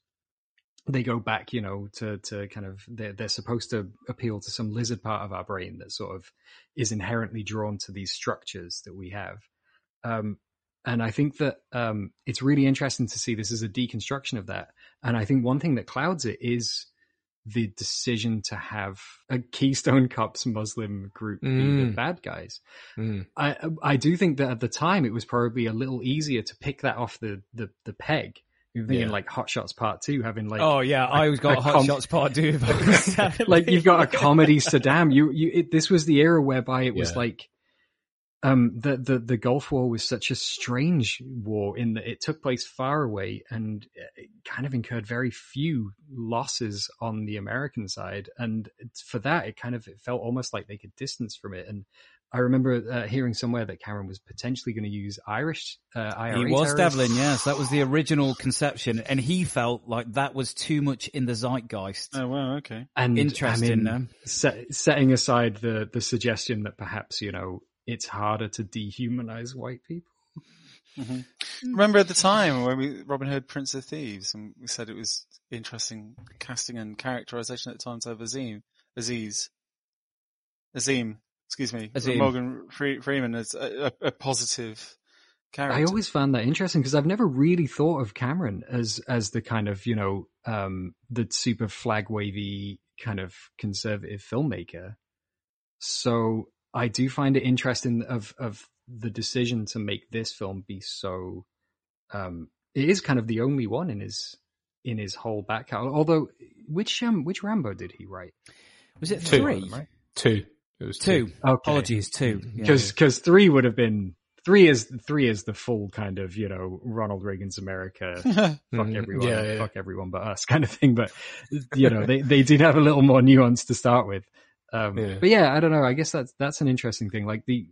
They go back you know to to kind of they're, they're supposed to appeal to some lizard part of our brain that sort of is inherently drawn to these structures that we have. Um and I think that um, it's really interesting to see this as a deconstruction of that. And I think one thing that clouds it is the decision to have a Keystone Cops Muslim group be the Mm. bad guys. Mm. I I do think that at the time it was probably a little easier to pick that off the the, the peg. You're thinking Yeah. like Hot Shots Part Two, having like oh yeah, I always got a Hot com- Shots Part Two. like you've got a comedy Saddam. You you it, this was the era whereby it was Yeah. like um the, the the Gulf War was such a strange war in that it took place far away and kind of incurred very few losses on the American side and for that it kind of it felt almost like they could distance from it and I remember uh, hearing somewhere that Cameron was potentially going to use Irish uh, IRA He was terrorists. Devlin, yes. That was the original conception, and he felt like that was too much in the zeitgeist. Oh wow, okay. and Interesting, I mean, set, setting aside the the suggestion that perhaps you know it's harder to dehumanize white people. Mhm. Remember at the time when we Robin Hood, Prince of Thieves, and we said it was interesting casting and characterization at the time to Azim, Aziz, Azim, excuse me, Azim. Morgan Fre- Freeman as a, a, a positive character. I always found that interesting because I've never really thought of Cameron as as the kind of you know um, the super flag wavy kind of conservative filmmaker. So I do find it interesting of of the decision to make this film be so. Um, it is kind of the only one in his in his whole back catalog. Although, which um which Rambo did he write? Was it Two. three? Right? Two. It was Two. two. Apologies, two. Because yeah. because three would have been three is three is the full kind of you know Ronald Reagan's America fuck everyone Yeah, yeah. fuck everyone but us kind of thing but you know they they did have a little more nuance to start with um Yeah. but yeah I don't know I guess that's that's an interesting thing like the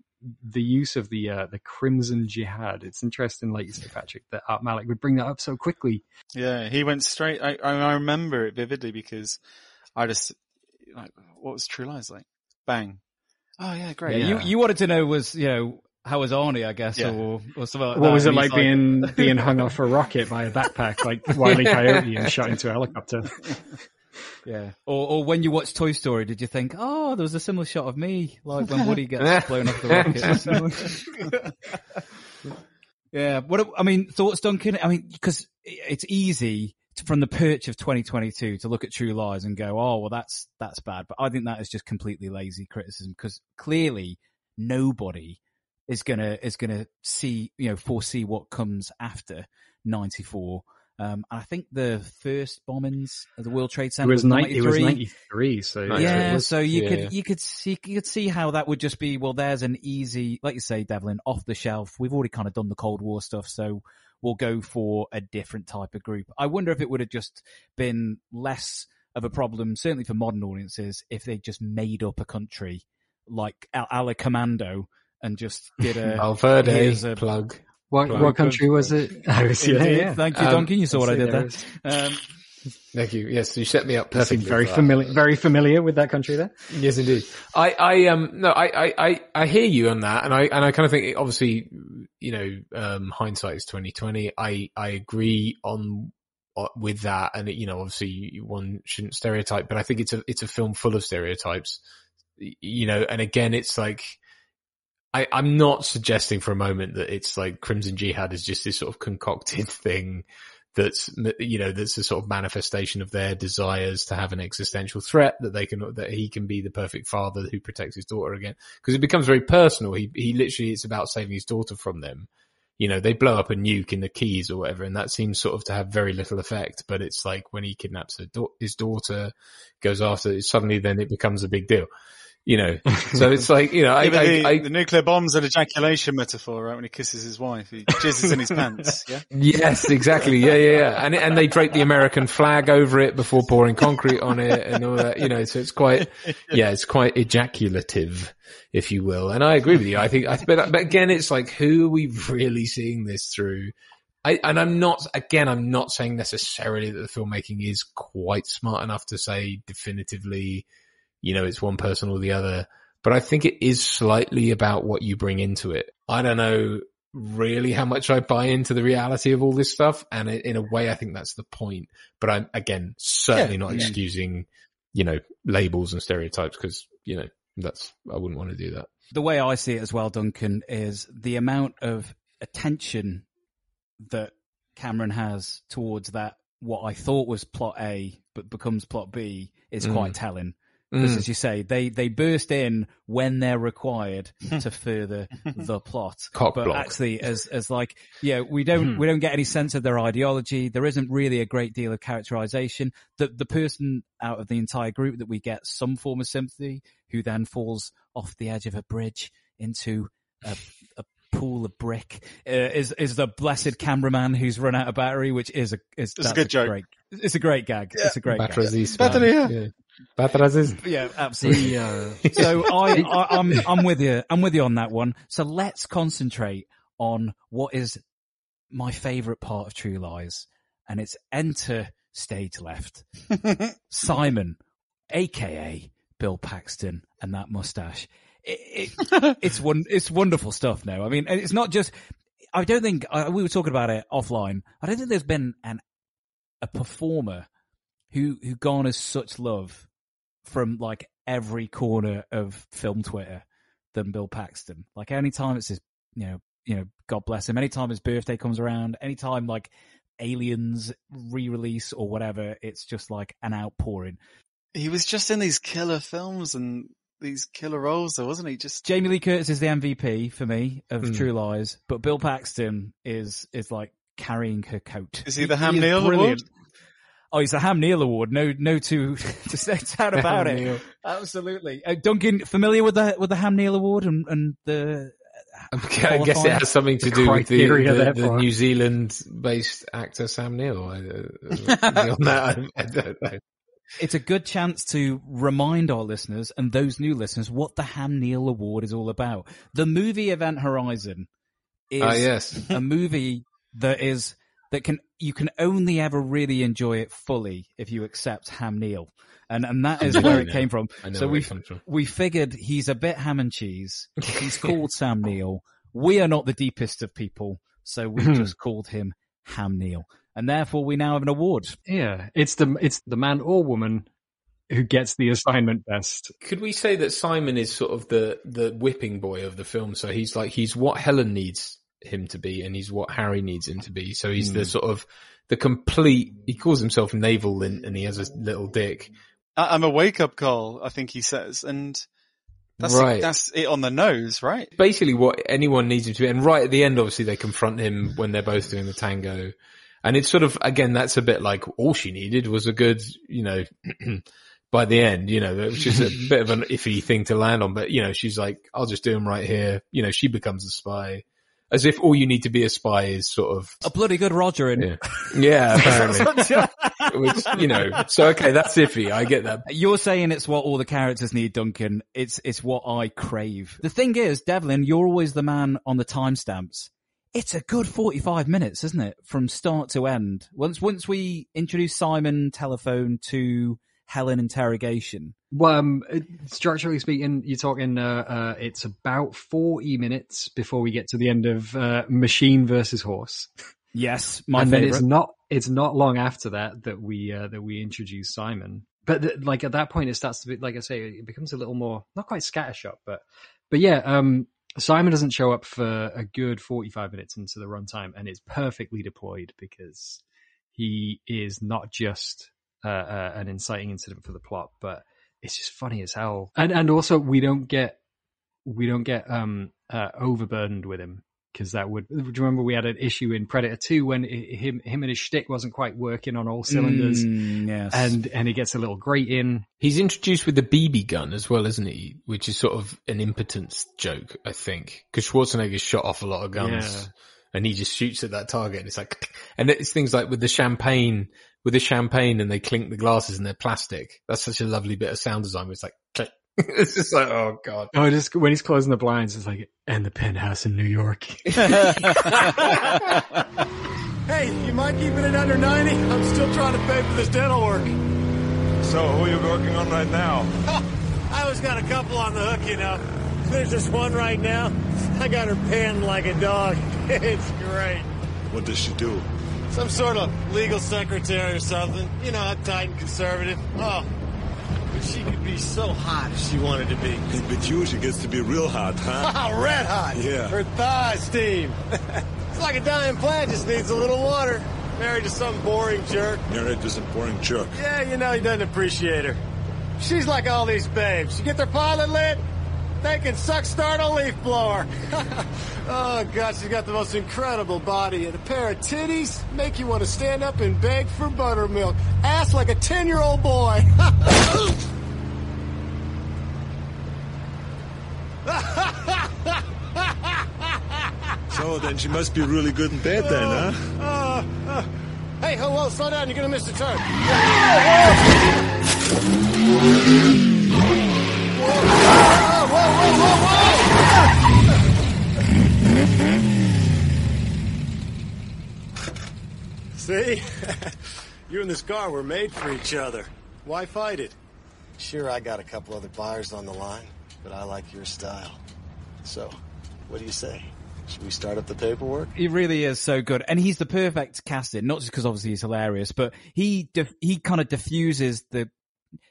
the use of the uh the crimson jihad it's interesting like you said Patrick that Art Malik would bring that up so quickly Yeah, he went straight. I, I I remember it vividly because I just like what was True Lies like? Bang! Oh yeah, great. Yeah, You you wanted to know was you know how was Arnie, I guess, Yeah. or or something like what that. was it And he's like being being hung off a rocket by a backpack like Wile E. Coyote and shot into a helicopter Yeah. Or or when you watched Toy Story, did you think, oh, there was a similar shot of me, like when Woody gets blown off the rocket? yeah. What I mean, thoughts, Duncan? I mean, because it's easy to, from the perch of 2022 to look at True Lies and go, oh, well, that's that's bad. But I think that is just completely lazy criticism because clearly nobody is gonna is gonna see you know foresee what comes after 94. Um, and I think the first bombings of the World Trade it Center was 90 it was 93. 93 so. Yeah, was- so you yeah, could yeah. you could see you could see how that would just be well. There's an easy, like you say, Devlin, off the shelf. We've already kind of done the Cold War stuff, so we'll go for a different type of group. I wonder if it would have just been less of a problem, certainly for modern audiences, if they just made up a country like a la Commando and just did a Val Verde a- plug. What Plug. what country was it? I was, yeah, Indeed. yeah. Thank you, Um, Duncan. You saw what I did there there. is- Um, Thank you. Yes, you set me up You perfectly. very familiar, very familiar with that country there. Yes, indeed. I, I, um, no, I, I, I, I hear you on that, and I, and I kind of think, obviously, you know, um, hindsight is twenty twenty. I, I agree on uh, with that, and you know, obviously, one shouldn't stereotype, but I think it's a, it's a film full of stereotypes, you know, and again, it's like. I, I'm not suggesting for a moment that it's like Crimson Jihad is just this sort of concocted thing that's you know that's a sort of manifestation of their desires to have an existential threat that they can that he can be the perfect father who protects his daughter again. Because it becomes very personal. He he literally it's about saving his daughter from them. You know they blow up a nuke in the keys or whatever and that seems sort of to have very little effect but it's like when he kidnaps his daughter goes after it, suddenly then it becomes a big deal you know so it's like you know I, Yeah, but I, the, I the nuclear bomb's an ejaculation metaphor, right? When he kisses his wife, he jizzes in his pants. Yeah. Yes, exactly. Yeah, yeah, yeah. And and they drape the American flag over it before pouring concrete on it and all that. You know, so it's quite, yeah, it's quite ejaculative, if you will. And I agree with you. I think, I, but but again, it's like, who are we really seeing this through? I, and I'm not, again, I'm not saying necessarily that the filmmaking is quite smart enough to say definitively, you know, it's one person or the other. But I think it is slightly about what you bring into it. I don't know really how much I buy into the reality of all this stuff. And in a way, I think that's the point. But I'm, again, certainly Yeah. not Yeah. excusing, you know, labels and stereotypes because, you know, that's, I wouldn't want to do that. the way I see it as well, Duncan, is the amount of attention that Cameron has towards that what I thought was plot A but becomes plot B is Mm. quite telling. Because Mm. as you say, they, they burst in when they're required to further the plot. Cock but block. actually as, as like, yeah, we don't, we don't get any sense of their ideology. There isn't really a great deal of characterization. The, the person out of the entire group that we get some form of sympathy who then falls off the edge of a bridge into a, a pool of brick uh, is is the blessed cameraman who's run out of battery, which is a is It's a that's good joke. Great, it's a great gag. It's a great gag. Battery, yeah. Yeah. Batteries. Yeah, absolutely. The, uh, So I, I I'm I'm with you. I'm with you on that one. So let's concentrate on what is my favourite part of True Lies, and it's enter stage left. Simon, aka Bill Paxton, and that mustache. It, it, it's one, it's wonderful stuff now. I mean, it's not just. I don't think uh, we were talking about it offline. I don't think there's been an a performer who who garners such love from like every corner of film Twitter than Bill Paxton. Like anytime it's his, you know, you know, God bless him. Anytime his birthday comes around, anytime like Aliens re-release or whatever, it's just like an outpouring. He was just in these killer films and these killer roles, though, wasn't he? Just Jamie Lee Curtis is the MVP for me of Hmm. True Lies, but Bill Paxton is is like carrying her coat. Is he the Ham is Neil brilliant. Award? Oh, it's a Ham Neil Award. No, no two, just no doubt about Ham it. Neil. Absolutely. Uh, Duncan, familiar with the with the Ham Neil Award and and the. Okay, I guess it has something to do with the, the, the. New Zealand-based actor Sam Neill. I, uh, beyond that, I, I don't know. It's a good chance to remind our listeners and those new listeners what the Ham Neil Award is all about. The movie Event Horizon is Ah, yes. a movie that is that can you can only ever really enjoy it fully if you accept Ham Neil. And and that is where it came from. I know So where we it comes from. we figured he's a bit ham and cheese. He's called Sam Neill. We are not the deepest of people, so we hmm. just called him Ham Neil. And therefore we now have an award. Yeah, it's the it's the man or woman who gets the assignment best. Could we say that Simon is sort of the the whipping boy of the film? So he's like he's what Helen needs him to be, and he's what Harry needs him to be. So he's Hmm. the sort of the complete. He calls himself Naval Lint, and he has a little dick. I- I'm a wake up call, I think he says, and that's Right. that's it on the nose, right? Basically, what anyone needs him to be. And right at the end, obviously, they confront him when they're both doing the tango. And it's sort of, again, that's a bit like all she needed was a good, you know, by the end, you know, which is a bit of an iffy thing to land on. But, you know, she's like, I'll just do him right here. You know, she becomes a spy. As if all you need to be a spy is sort of A bloody good Roger in. Yeah, yeah apparently. Which, you know, so okay, that's iffy. I get that. You're saying it's what all the characters need, Duncan. It's it's what I crave. The thing is, Devlin, you're always the man on the timestamps. It's a good 45 minutes, isn't it? From start to end. Once once we introduce Simon telephone to Helen interrogation. Well, um, structurally speaking, you're talking. Uh, uh, it's about forty minutes before we get to the end of uh, Machine versus Horse. Yes, my and then it's not. It's not long after that that we uh, that we introduce Simon. But th- like at that point, it starts to be like I say, it becomes a little more not quite scattershot, but but yeah. Um, Simon doesn't show up for a good forty-five minutes into the runtime, and it's perfectly deployed because he is not just uh, uh, an inciting incident for the plot, but it's just funny as hell. And and also we don't get we don't get um uh, overburdened with him because that would. Do you remember we had an issue in Predator Two when i him him and his shtick wasn't quite working on all cylinders, Mm, yes. and and he gets a little grate in. He's introduced with the BB gun as well, isn't he? Which is sort of an impotence joke, I think, because Schwarzenegger's shot off a lot of guns. Yeah. And he just shoots at that target, and it's like, and it's things like with the champagne, with the champagne, and they clink the glasses, and they're plastic. That's such a lovely bit of sound design. It's like, click. it's just like, oh god. Oh, just when he's closing the blinds, it's like and the penthouse in New York. Hey, you mind keeping it under 90? I'm still trying to pay for this dental work. So, who are you working on right now? I always got a couple on the hook, you know. There's this one right now. I got her pinned like a dog. it's great. What does she do? Some sort of legal secretary or something. You know, uptight and conservative. Oh, but she could be so hot if she wanted to be. But you, she gets to be real hot, huh? Oh, red hot. Yeah. Her thighs steam. it's like a dying plant just needs a little water. Married to some boring jerk. Married to some boring jerk. Yeah, you know he doesn't appreciate her. She's like all these babes. You get their pilot lit, they can suck start a leaf blower. oh god, she's got the most incredible body and a pair of titties make you want to stand up and beg for buttermilk. Ass like a ten-year-old boy. So then she must be really good in bed then, huh? Uh, uh, hey, ho, whoa, slow down. You're gonna miss the turn. Whoa! See? you and this car were made for each other. Why fight it? Sure, I got a couple other buyers on the line, but I like your style. So, what do you say? Should we start up the paperwork? He really is so good, and he's the perfect casting. Not just because obviously he's hilarious, but he dif- he kind of diffuses the.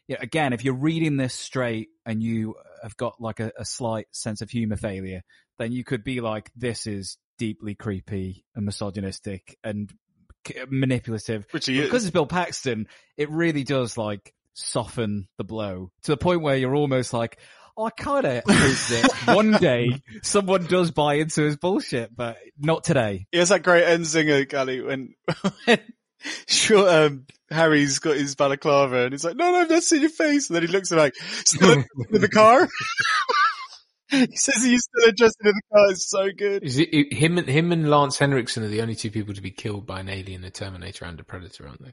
Yeah, again, if you're reading this straight and you have got like a, a slight sense of humor failure, then you could be like, "This is deeply creepy and misogynistic and manipulative." Which he is. because it's Bill Paxton, it really does like soften the blow to the point where you're almost like, oh, I kind of hope that one day someone does buy into his bullshit, but not today. He has that great end singer, Gali, when, when sure, um, Harry's got his balaclava and he's like, no, no, I've not seen your face. And then he looks at like, still in the car? he says he's still interested in the car. It's so good. Is it, it- him and him and Lance Henriksen are the only two people to be killed by an alien, a Terminator, and a Predator, aren't they?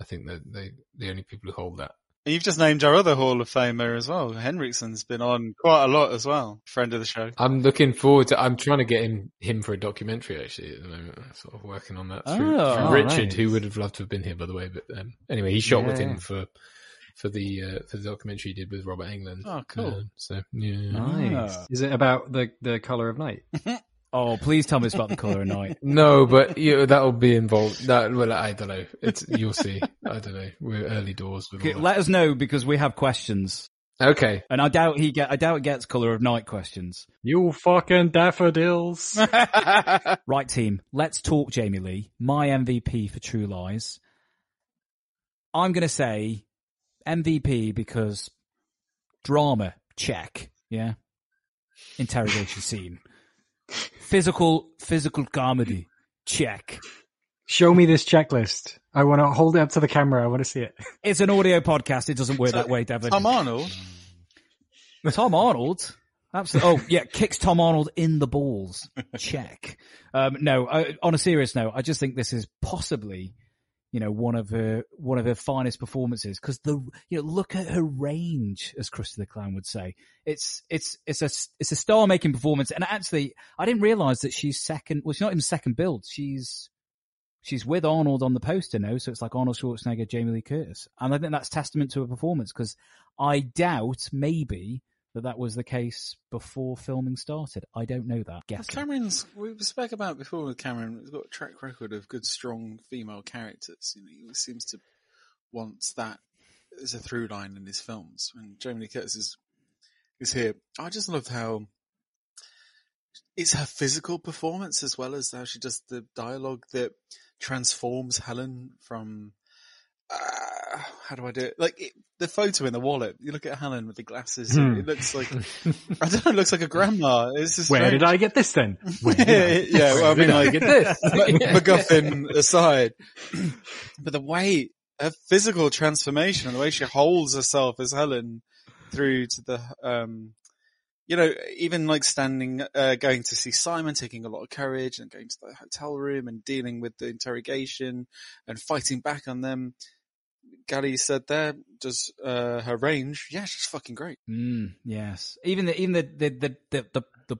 I think that they the only people who hold that. And you've just named our other Hall of Famer as well. Henriksen's been on quite a lot as well. Friend of the show. I'm looking forward to. I'm trying to get him him for a documentary actually at the moment. I'm sort of working on that through, Oh, through oh, Richard, nice. who would have loved to have been here by the way. But um, anyway, he shot with him for for the uh, for the documentary he did with Robert Englund. Oh, cool. Uh, so yeah, Nice. Is it about the the color of night? Oh, please tell me it's about the color of night. No, but you know, that'll be involved. That well, I don't know. It's you'll see. I don't know. We're early doors Okay, let us know because we have questions. Okay. And I doubt he get, I doubt it gets color of night questions. You fucking daffodils. Right team, let's talk Jamie Lee, my MVP for True Lies. I'm gonna say MVP because drama, check, yeah. Interrogation scene. Physical, physical comedy, check. Show me this checklist. I want to hold it up to the camera. I want to see it. It's an audio podcast. It doesn't work that way, Devlin. Tom Arnold. Tom Arnold. Absolutely. Oh, yeah, kicks Tom Arnold in the balls. Check. Um, no, I, on a serious note, I just think this is possibly, you know, one of her one of her finest performances because the you know look at her range, as Krusty the Clown would say. It's it's it's a it's a star making performance, and actually, I didn't realize that she's second. Well, she's not even second build. She's she's with Arnold on the poster now, so it's like Arnold Schwarzenegger, Jamie Lee Curtis, and I think that's testament to her performance because I doubt maybe that that was the case before filming started. I don't know that. Guessing. Cameron's, we spoke about before with Cameron, he's got a track record of good, strong female characters. You know, he seems to want that as a through line in his films. And Jamie Lee Curtis is, is here, I just love how it's her physical performance as well as how she does the dialogue that transforms Helen from, uh, how do I do it? Like it, the photo in the wallet. You look at Helen with the glasses. Hmm. It looks like I don't know. It looks like a grandma. It's just Where strange. did I get this then? Where did I? yeah, well, I mean, I get this? MacGuffin aside, but the way her physical transformation and the way she holds herself as Helen through to the, um, you know, even like standing, uh, going to see Simon, taking a lot of courage and going to the hotel room and dealing with the interrogation and fighting back on them. Gali said there, does, uh, her range. Yeah, she's fucking great. Mm, yes. Even the even the the the the, the, the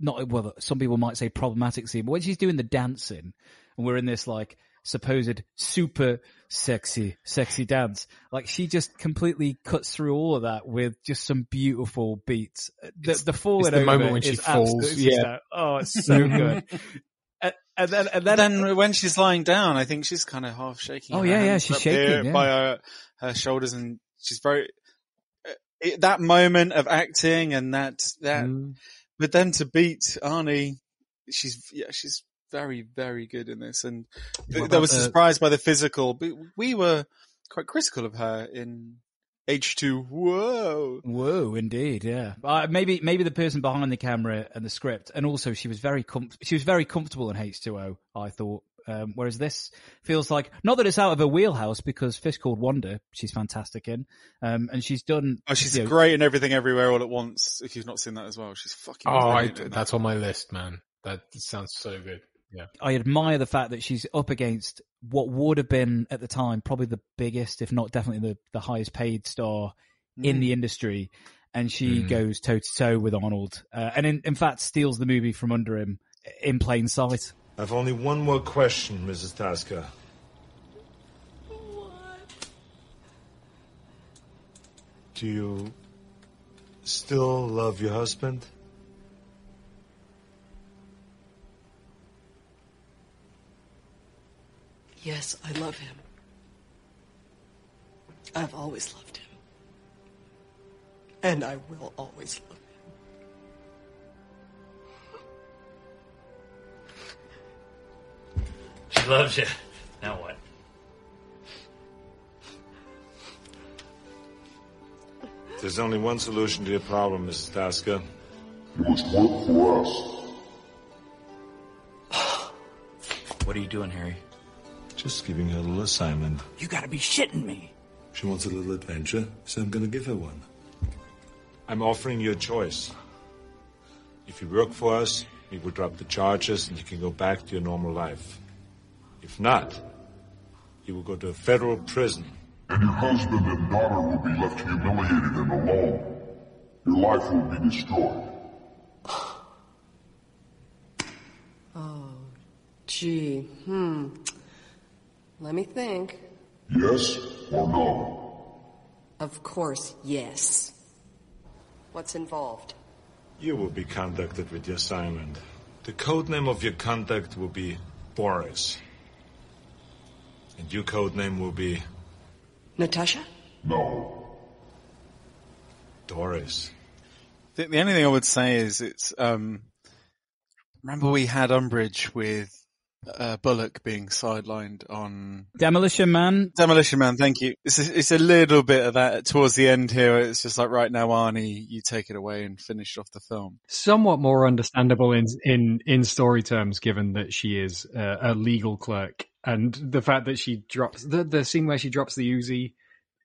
not well, some people might say problematic scene, but when she's doing the dancing, and we're in this like supposed super sexy sexy dance, like she just completely cuts through all of that with just some beautiful beats. The, the falling it's the over moment when she falls, yeah. just- Oh, it's so good. And, and then and then, then when she's lying down, I think she's kind of half shaking. Oh, yeah, yeah, she's shaking, here yeah. by her, her shoulders, and she's very uh, it, that moment of acting and that that. Mm. But then to beat Arnie, she's yeah, she's very very good in this, and What I about was the- surprised by the physical. But we were quite critical of her in H two. Whoa. Whoa, indeed, yeah. Uh, maybe maybe the person behind the camera and the script, and also she was very com- she was very comfortable in H two O. I thought, um, whereas this feels like not that it's out of her wheelhouse because Fish Called Wanda, she's fantastic in, um, and she's done. Oh, she's you know, great in everything everywhere all at once. If you've not seen that as well, she's fucking. Oh, I, that. that's on my list, man. That sounds so good. Yeah. I admire the fact that she's up against what would have been at the time probably the biggest, if not definitely the, the highest paid star in Mm. the industry, and she Mm. goes toe to toe with Arnold, uh, and in, in fact steals the movie from under him in plain sight. I've only one more question, Mrs. Tasker. Do you still love your husband? Yes, I love him. I've always loved him. And I will always love him. She loves you. Now what? There's only one solution to your problem, Mrs. Tasker. You must work for us. What are you doing, Harry? Just giving her a little assignment. You gotta be shitting me. She wants a little adventure, so I'm gonna give her one. I'm offering you a choice. If you work for us, we will drop the charges and you can go back to your normal life. If not, you will go to a federal prison. And your husband and daughter will be left humiliated and alone. Your life will be destroyed. Oh, gee, hmm. Let me think. Yes or no? Of course, yes. What's involved? You will be contacted with the assignment. The code name of your contact will be Boris. And your code name will be Natasha? No. Doris. The, the only thing I would say is it's, um, remember we had Umbridge with uh, Bullock being sidelined on Demolition Man. Demolition Man. Thank you. It's a, it's a little bit of that towards the end here. It's just like right now, Arnie, you take it away and finish off the film. Somewhat more understandable in in in story terms, given that she is uh, a legal clerk, and the fact that she drops the the scene where she drops the Uzi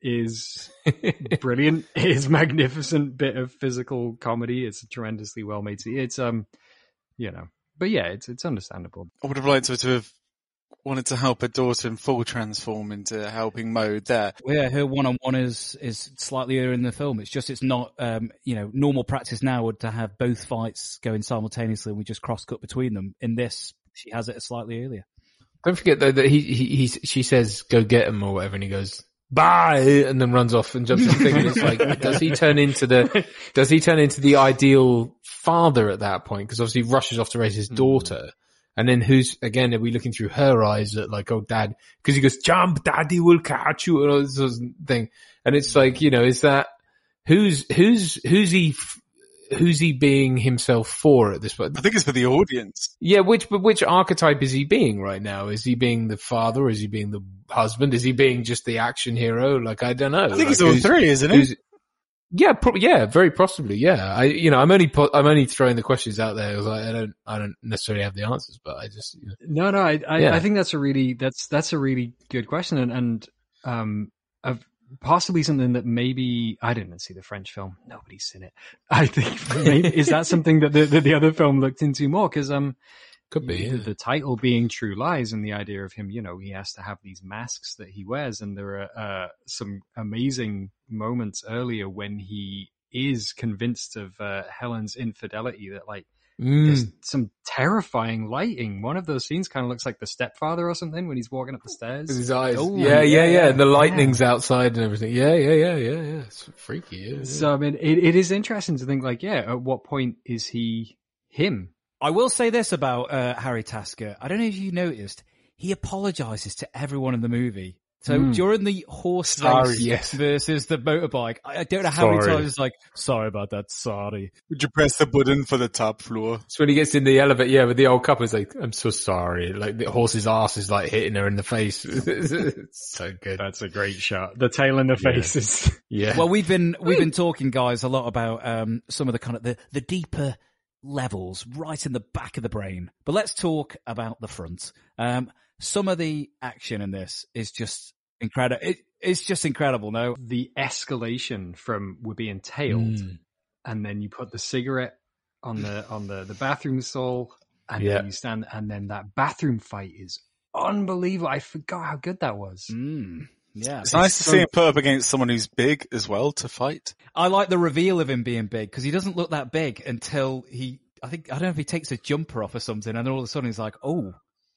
is brilliant. It is magnificent bit of physical comedy. It's tremendously well made. scene. It's um, you know, but yeah, it's it's understandable. I would have liked her to have wanted to help her daughter in full transform into helping mode there. Well, yeah, her one on one is is slightly earlier in the film. It's just it's not um, you know normal practice now would to have both fights going simultaneously and we just cross cut between them. In this, she has it slightly earlier. Don't forget though that he, he, he she says go get him or whatever, and he goes bye, and then runs off and jumps on the thing. And it's like, does he turn into the does he turn into the ideal father at that point? Because obviously he rushes off to raise his hmm. daughter. And then who's, again, are we looking through her eyes at like, oh dad, cause he goes, jump, daddy will catch you and all this sort of thing. And it's like, you know, is that, who's, who's, who's he, f- who's he being himself for at this point? I think it's for the audience. Yeah, which, but which archetype is he being right now? Is he being the father? Is he being the husband? Is he being just the action hero? Like, I don't know. I think Like, it's all three, isn't it? Yeah, pro- yeah, very possibly. Yeah, I, you know, I'm only, po- I'm only throwing the questions out there. 'cause I, I don't, I don't necessarily have the answers, but I just, you know. No, no, I, I, Yeah. I think that's a really that's that's a really good question, and and um, of possibly something that maybe I didn't see the French film. Nobody's seen it. I think maybe is that something that the, that the other film looked into more because um. Could be, the, yeah. the title being True Lies and the idea of him, you know, he has to have these masks that he wears. And there are uh, some amazing moments earlier when he is convinced of uh, Helen's infidelity that like there's Mm. some terrifying lighting. One of those scenes kind of looks like the stepfather or something when he's walking up the stairs. With his eyes. Oh, yeah, yeah, yeah. And the yeah. lightning's outside and everything. Yeah, yeah, yeah, yeah, yeah. It's freaky. Yeah, yeah. So I mean, it, it is interesting to think like, yeah, at what point is he him? I will say this about uh, Harry Tasker. I don't know if you noticed, he apologizes to everyone in the movie. So Mm. during the horse Sorry, race yes. versus the motorbike, I, I don't know how many Sorry. times it's like, sorry about that, sorry. Would you press the button for the top floor? So when he gets in the elevator, yeah, with the old couple, he's like, I'm so sorry. Like the horse's ass is like hitting her in the face. it's so good. That's a great shot. The tail in the Yeah. face is Yeah. Well, we've been we've been talking, guys, a lot about um, some of the kind of the, the deeper levels right in the back of the brain. But let's talk about the front. Um, some of the action in this is just incredible. It, it's just incredible. No, the escalation from we're being tailed, Mm. and then you put the cigarette on the on the the bathroom stall, and Yeah. then you stand, and then that bathroom fight is unbelievable. I forgot how good that was. Mm, yeah, It's nice to see him put up against someone who's big as well to fight. I like the reveal of him being big because he doesn't look that big until he. I think I don't know if he takes a jumper off or something, and then all of a sudden he's like, "Oh,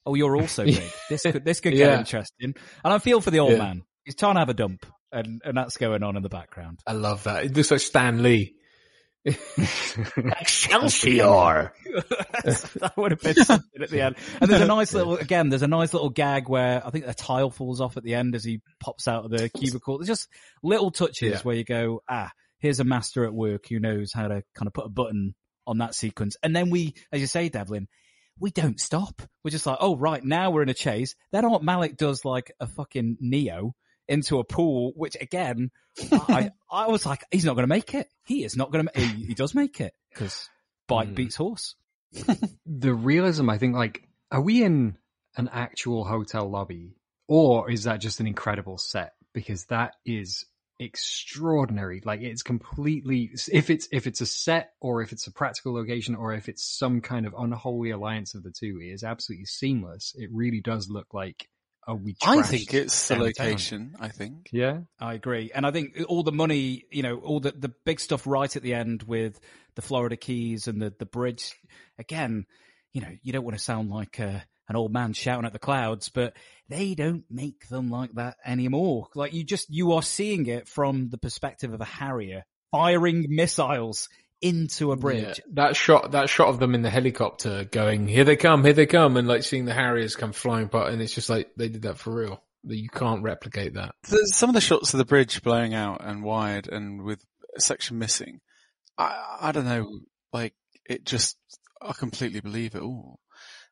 oh, you're also big. this could this could get Yeah. interesting." And I feel for the old Yeah. man. He's trying to have a dump, and and that's going on in the background. I love that. It looks like Stan Lee. Excelsior! that would have been something at the end. And there's a nice little, again, there's a nice little gag where I think a tile falls off at the end as he pops out of the cubicle. There's just little touches Yeah. where you go, ah, here's a master at work who knows how to kind of put a button on that sequence. And then we, as you say, Devlin, we don't stop. We're just like, oh, right, now we're in a chase. Then Art Malik does like a fucking Neo into a pool, which again, I, I was like, he's not going to make it. He is not going to, he, he does make it because bike hmm. beats horse. the realism, I think, like, are we in an actual hotel lobby or is that just an incredible set? Because that is extraordinary. Like, it's completely, if it's, if it's a set or if it's a practical location or if it's some kind of unholy alliance of the two, it is absolutely seamless. It really does look like, oh, we I think it's the downtown. location. I think. Yeah. I agree. And I think all the money, you know, all the, the big stuff right at the end with the Florida Keys and the, the bridge, again, you know, you don't want to sound like uh, an old man shouting at the clouds, but they don't make them like that anymore. Like you just, you are seeing it from the perspective of a Harrier firing missiles into a bridge. Yeah, that shot, that shot of them in the helicopter going, here they come, here they come, and like seeing the Harriers come flying apart, and it's just like they did that for real. You can't replicate that. Some of the shots of the bridge blowing out and wide and with a section missing, I, I don't know, like, it just, I completely believe it all.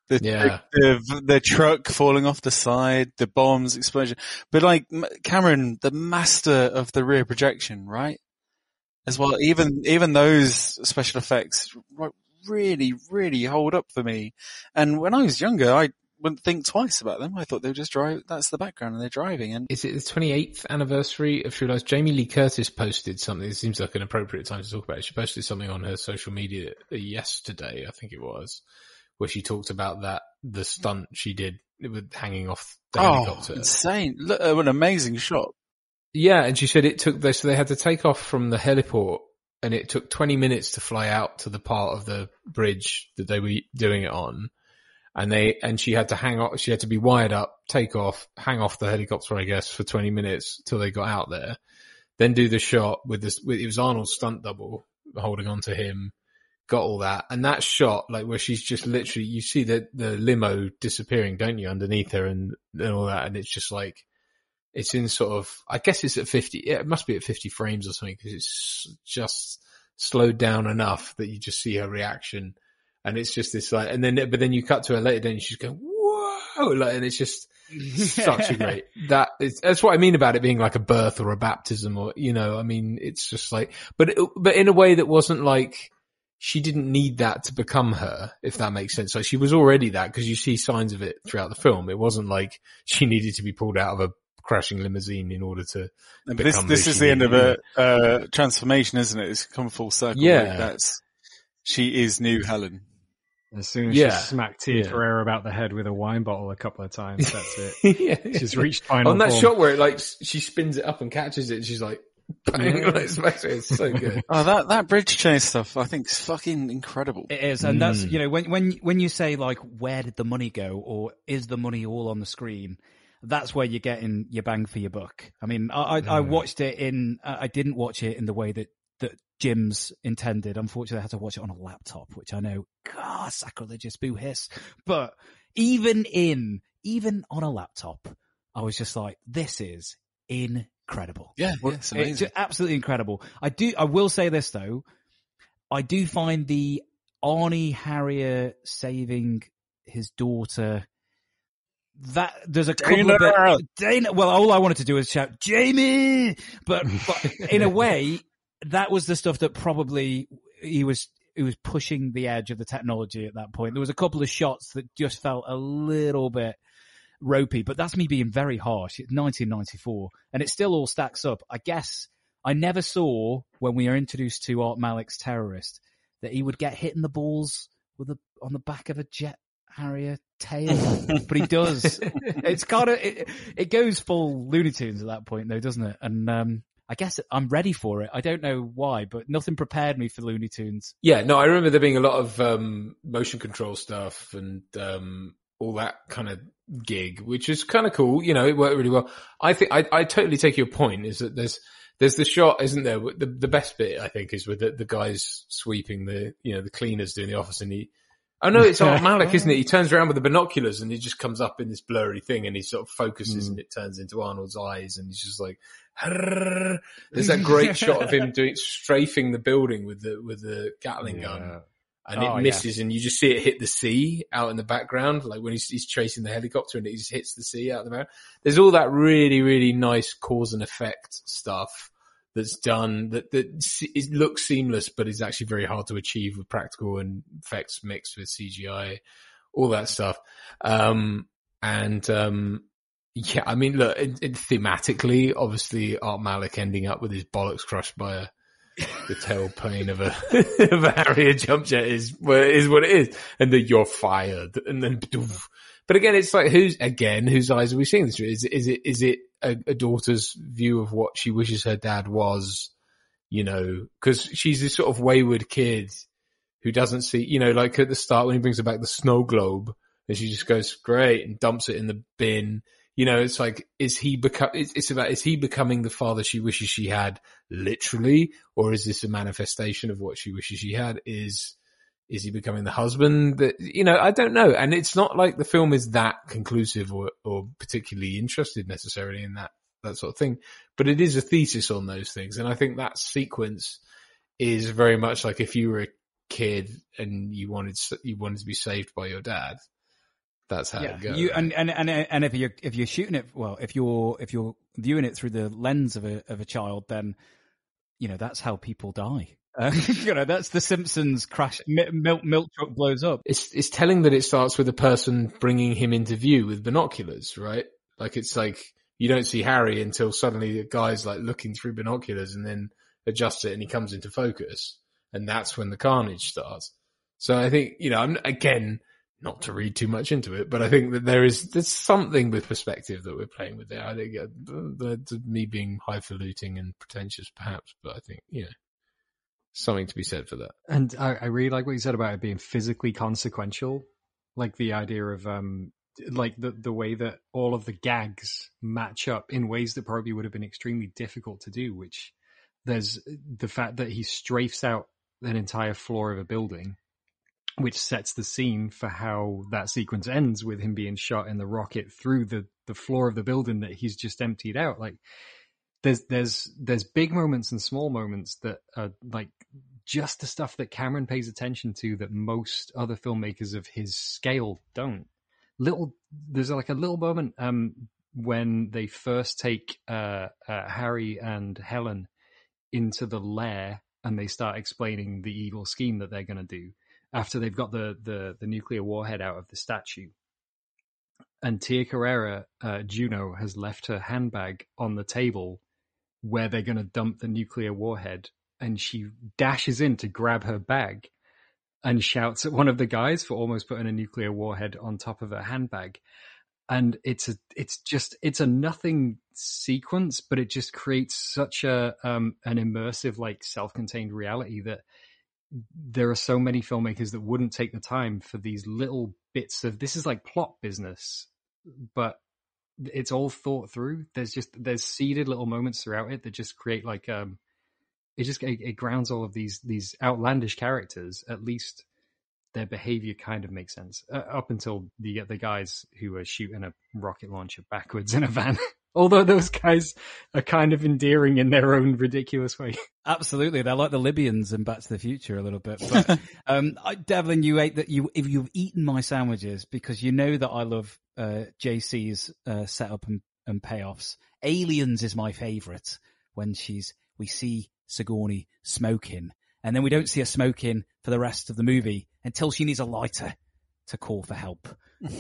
The, Yeah. the, the, truck falling off the side, the bombs explosion. But like, Cameron, the master of the rear projection, right? As well, even, even those special effects really, really hold up for me. And when I was younger, I wouldn't think twice about them. I thought they were just drive, that's the background and they're driving and Is it the 28th anniversary of True Lies? Jamie Lee Curtis posted something. It seems like an appropriate time to talk about it. She posted something on her social media yesterday, I think it was, where she talked about that, the stunt she did with hanging off the oh, helicopter. insane! Look, uh, what an amazing shot. Yeah, and she said it took they so they had to take off from the heliport and it took 20 minutes to fly out to the part of the bridge that they were doing it on. And they, and she had to hang off, she had to be wired up, take off, hang off the helicopter, I guess, for 20 minutes till they got out there. Then do the shot with this, with, it was Arnold's stunt double holding on to him, got all that. And that shot, like where she's just literally, you see the, the limo disappearing, don't you, underneath her and, and all that. And it's just like, it's in sort of, I guess it's at 50, yeah, it must be at 50 frames or something because it's just slowed down enough that you just see her reaction. And it's just this like, and then, but then you cut to her later, then she's going, whoa, like, and it's just such a great, that is, that's what I mean about it being like a birth or a baptism or, you know, I mean, it's just like, but, it, but in a way that wasn't like, she didn't need that to become her, if that makes sense. Like she was already that because you see signs of it throughout the film. It wasn't like she needed to be pulled out of a crashing limousine in order to But this become this who is she the end of needed. a uh, transformation, isn't it? It's come full circle. Yeah. Like, that's she is new Helen. As soon as Yeah. she smacked Tia Yeah. Ferreira about the head with a wine bottle a couple of times, that's it. yeah. She's reached final On that form. shot where it like she spins it up and catches it, she's like, bang, Yeah. like, smacks it. It's so good. Oh, that that bridge chase stuff, I think, is fucking incredible. It is, and that's Mm. you know when when when you say like where did the money go or is the money all on the screen? That's where you're getting your bang for your buck. I mean, I I, I Mm. watched it in. I I didn't watch it in the way that that Jim's intended. Unfortunately, I had to watch it on a laptop, which I know, God, sacrilegious, boo hiss. But even in even on a laptop, I was just like, this is incredible. Yeah, yeah, it's amazing. just absolutely incredible. I do. I will say this though. I do find the Arnie Harrier saving his daughter. That there's a couple of Dana! bit, Dana. Well, all I wanted to do was shout Jamie, but but in a way, that was the stuff that probably he was he was pushing the edge of the technology at that point. There was a couple of shots that just felt a little bit ropey, but that's me being very harsh. It's 1994, and it still all stacks up. I guess I never saw when we were introduced to Art Malik's terrorist that he would get hit in the balls with a on the back of a jet Harrier tail, but he does. It's kind of it, it goes full Looney Tunes at that point, though, doesn't it? And um, I guess I'm ready for it. I don't know why, but nothing prepared me for Looney Tunes. Yeah, no, I remember there being a lot of um, motion control stuff and um, all that kind of gig, which is kind of cool. You know, it worked really well. I think I, I totally take your point. Is that there's There's the shot, isn't there? The the best bit I think is with the, the guys sweeping the you know the cleaners doing the office, and he. Oh no, it's Art Malik, isn't it? He turns around with the binoculars and he just comes up in this blurry thing and he sort of focuses Mm. and it turns into Arnold's eyes and he's just like, "Arrrr." there's that great shot of him doing, strafing the building with the, with the Gatling gun and Oh, it yeah. misses and you just see it hit the sea out in the background, like when he's, he's chasing the helicopter and it just hits the sea out in the background. There's all that really, really nice cause and effect stuff that's done that, that it looks seamless, but is actually very hard to achieve with practical and effects mixed with CGI, all that stuff. Um, and, um, yeah, I mean, look, it, it, thematically, obviously Art Malik ending up with his bollocks crushed by a, the tailplane of a, of a Harrier jump jet is, is what it is. And then you're fired. And then, but again, it's like who's, again, whose eyes are we seeing this through? Is, is it, is it a, a daughter's view of what she wishes her dad was? You know, cause she's this sort of wayward kid who doesn't see, you know, like at the start when he brings her back the snow globe and she just goes great and dumps it in the bin. You know, it's like, is he become, it's, it's about, is he becoming the father she wishes she had literally, or is this a manifestation of what she wishes she had? Is, is he becoming the husband that, you know, I don't know. And it's not like the film is that conclusive or, or particularly interested necessarily in that, that sort of thing, but it is a thesis on those things. And I think that sequence is very much like if you were a kid and you wanted, you wanted to be saved by your dad. That's how it goes. You and, and and and if you're if you're shooting it well, if you're if you're viewing it through the lens of a of a child, then you know that's how people die. Uh, you know that's the Simpsons crash milk milk truck blows up. it's it's telling that it starts with a person bringing him into view with binoculars, right? Like it's like you don't see Harry until suddenly the guy's like looking through binoculars and then adjusts it and he comes into focus, and that's when the carnage starts. So I think you know, I'm again not to read too much into it, but I think that there is there's something with perspective that we're playing with there. I think uh, me being highfalutin and pretentious, perhaps, but I think you know something to be said for that. And I, I really like what you said about it being physically consequential, like the idea of um, like the the way that all of the gags match up in ways that probably would have been extremely difficult to do. Which there's the fact that he strafes out an entire floor of a building, which sets the scene for how that sequence ends with him being shot in the rocket through the the floor of the building that he's just emptied out. Like there's there's there's big moments and small moments that are like just the stuff that Cameron pays attention to that most other filmmakers of his scale don't. Little there's like a little moment um when they first take uh, uh Harry and Helen into the lair and they start explaining the evil scheme that they're going to do after they've got the, the the nuclear warhead out of the statue and Tia Carrere, uh, Juno, has left her handbag on the table where they're going to dump the nuclear warhead. And she dashes in to grab her bag and shouts at one of the guys for almost putting a nuclear warhead on top of her handbag. And it's a, it's just, it's a nothing sequence, but it just creates such a, um, an immersive, like self-contained reality that there are so many filmmakers that wouldn't take the time for these little bits of this is like plot business but it's all thought through. There's just there's seeded little moments throughout it that just create like um it just it, it grounds all of these these outlandish characters. At least their behavior kind of makes sense uh, up until get the guys who are shooting a rocket launcher backwards in a van although those guys are kind of endearing in their own ridiculous way Absolutely, they're like the Libyans in Back to the Future a little bit. But um, I, Devlin, you ate that. You if you've eaten my sandwiches because you know that I love uh, JC's uh, setup and, and payoffs. Aliens is my favourite when she's we see Sigourney smoking, and then we don't see her smoking for the rest of the movie until she needs a lighter to call for help.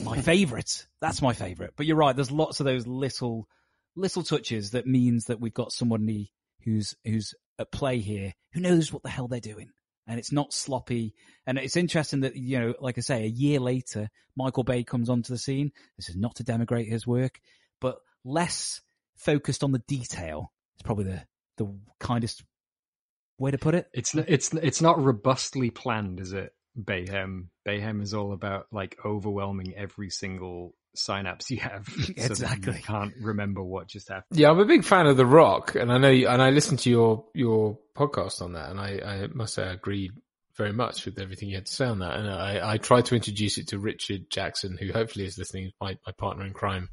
my favourite. That's my favourite. But you're right. There's lots of those little little touches that means that we've got somebody who's who's at play here who knows what the hell they're doing. And it's not sloppy. And it's interesting that, you know, like I say, a year later, Michael Bay comes onto the scene. This is not to denigrate his work, but less focused on the detail. It's probably the, the kindest way to put it. It's it's it's not robustly planned, is it? Bayhem. Bayhem is all about like overwhelming every single synapse you have. so Exactly. you can't remember what just happened. Yeah, I'm a big fan of The Rock, and I know, you, and I listened to your your podcast on that, and I, I must say I agreed very much with everything you had to say on that. And I, I tried to introduce it to Richard Jackson, who hopefully is listening, my my partner in crime,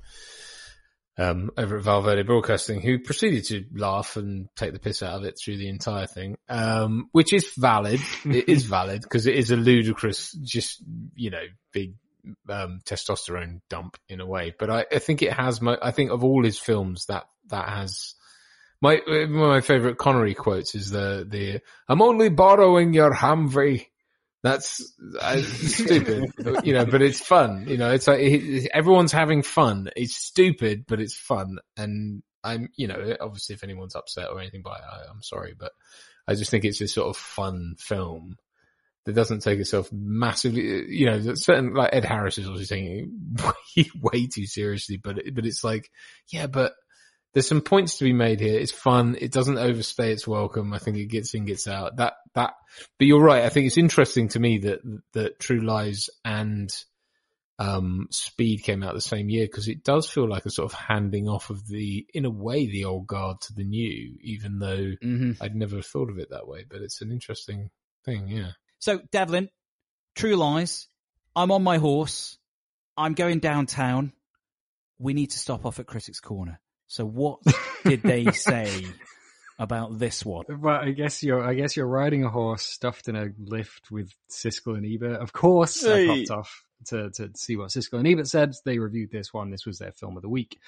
um, over at Val Verde Broadcasting, who proceeded to laugh and take the piss out of it through the entire thing, um, which is valid. it is valid because it is a ludicrous, just you know, big um, testosterone dump in a way. But I, I think it has. My, I think of all his films, that that has my my favorite Connery quotes is the the "I'm only borrowing your Humvee." That's uh, stupid, you know, but it's fun. You know, it's like it, everyone's having fun. It's stupid, but it's fun. And I'm, you know, obviously if anyone's upset or anything by it, I, I'm sorry, but I just think it's a sort of fun film that doesn't take itself massively, you know, certain, like Ed Harris is obviously taking it way, way too seriously, but, it, but it's like, yeah, but there's some points to be made here. It's fun. It doesn't overstay its welcome. I think it gets in, gets out. That, that, but you're right. I think it's interesting to me that, that True Lies and, um, Speed came out the same year because it does feel like a sort of handing off of the, in a way, the old guard to the new, even though I'd never thought of it that way, but it's an interesting thing. Yeah. So, Devlin, True Lies. I'm on my horse. I'm going downtown. We need to stop off at Critics Corner. So, what did they say about this one? Well, I guess you're, I guess you're riding a horse stuffed in a lift with Siskel and Ebert. Of course, I Hey. popped off to, to see what Siskel and Ebert said. They reviewed this one. This was their film of the week.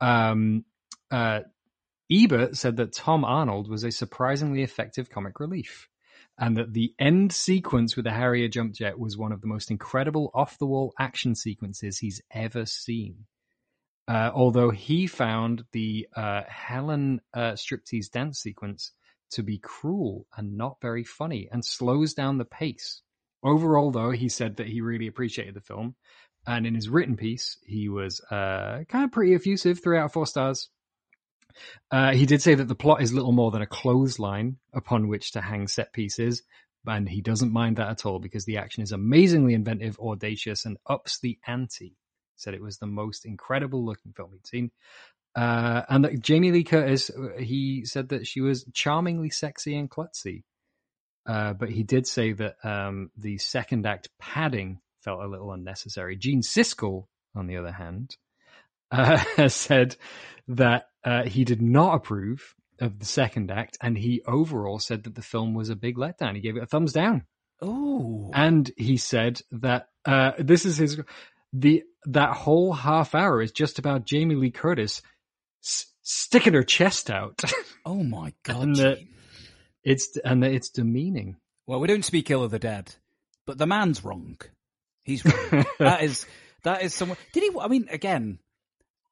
Um, uh, Ebert said that Tom Arnold was a surprisingly effective comic relief. And that the end sequence with the Harrier jump jet was one of the most incredible off the wall action sequences he's ever seen. Uh, although he found the uh, Helen uh, striptease dance sequence to be cruel and not very funny and slows down the pace. Overall, though, he said that he really appreciated the film. And in his written piece, he was uh, kind of pretty effusive, three out of four stars. Uh, he did say that the plot is little more than a clothesline upon which to hang set pieces, and he doesn't mind that at all because the action is amazingly inventive, audacious, and ups the ante. He Said it was the most incredible looking film he'd seen. Uh, and that Jamie Lee Curtis, uh, he said that she was charmingly sexy and klutzy. Uh, but he did say that um, the second act padding felt a little unnecessary. Gene Siskel, on the other hand, uh, said that uh, he did not approve of the second act, and he overall said that the film was a big letdown. He gave it a thumbs down. Oh, and he said that uh, this is his the that whole half hour is just about Jamie Lee Curtis s- sticking her chest out. Oh my god! and that it's and that it's demeaning. Well, we don't speak ill of the dead, but the man's wrong. He's wrong. that is that is someone. Did he? I mean, again,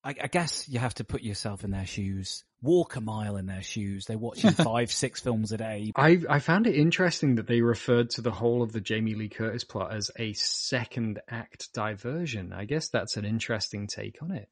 I, I guess you have to put yourself in their shoes. Walk a mile in their shoes. They're watching five, six films a day. I I found it interesting that they referred to the whole of the Jamie Lee Curtis plot as a second act diversion. I guess that's an interesting take on it.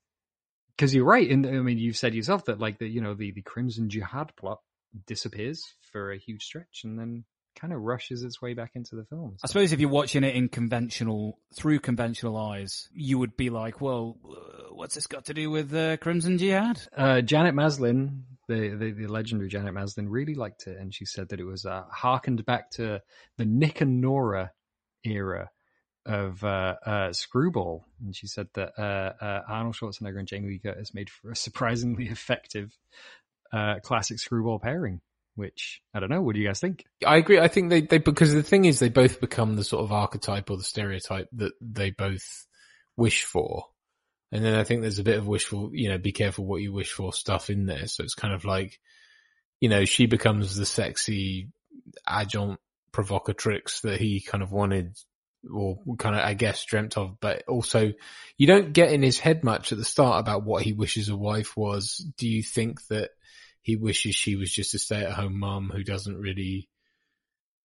Because you're right, and I mean, you've said yourself that like the you know the the Crimson Jihad plot disappears for a huge stretch and then kind of rushes its way back into the films. I suppose if you're watching it in conventional, through conventional eyes, you would be like, well, uh, what's this got to do with uh, Crimson Jihad? Uh, Janet Maslin, the, the the legendary Janet Maslin, really liked it, and she said that it was uh, harkened back to the Nick and Nora era of uh, uh, Screwball, and she said that uh, uh, Arnold Schwarzenegger and Jamie Lee Curtis made for a surprisingly effective uh, classic Screwball pairing. Which I don't know. What do you guys think? I agree. I think they, they, because the thing is they both become the sort of archetype or the stereotype that they both wish for. And then I think there's a bit of wishful, you know, be careful what you wish for stuff in there. So it's kind of like, you know, she becomes the sexy adjunct provocatrix that he kind of wanted or kind of, I guess, dreamt of, but also you don't get in his head much at the start about what he wishes a wife was. Do you think that he wishes she was just a stay at home mum who doesn't really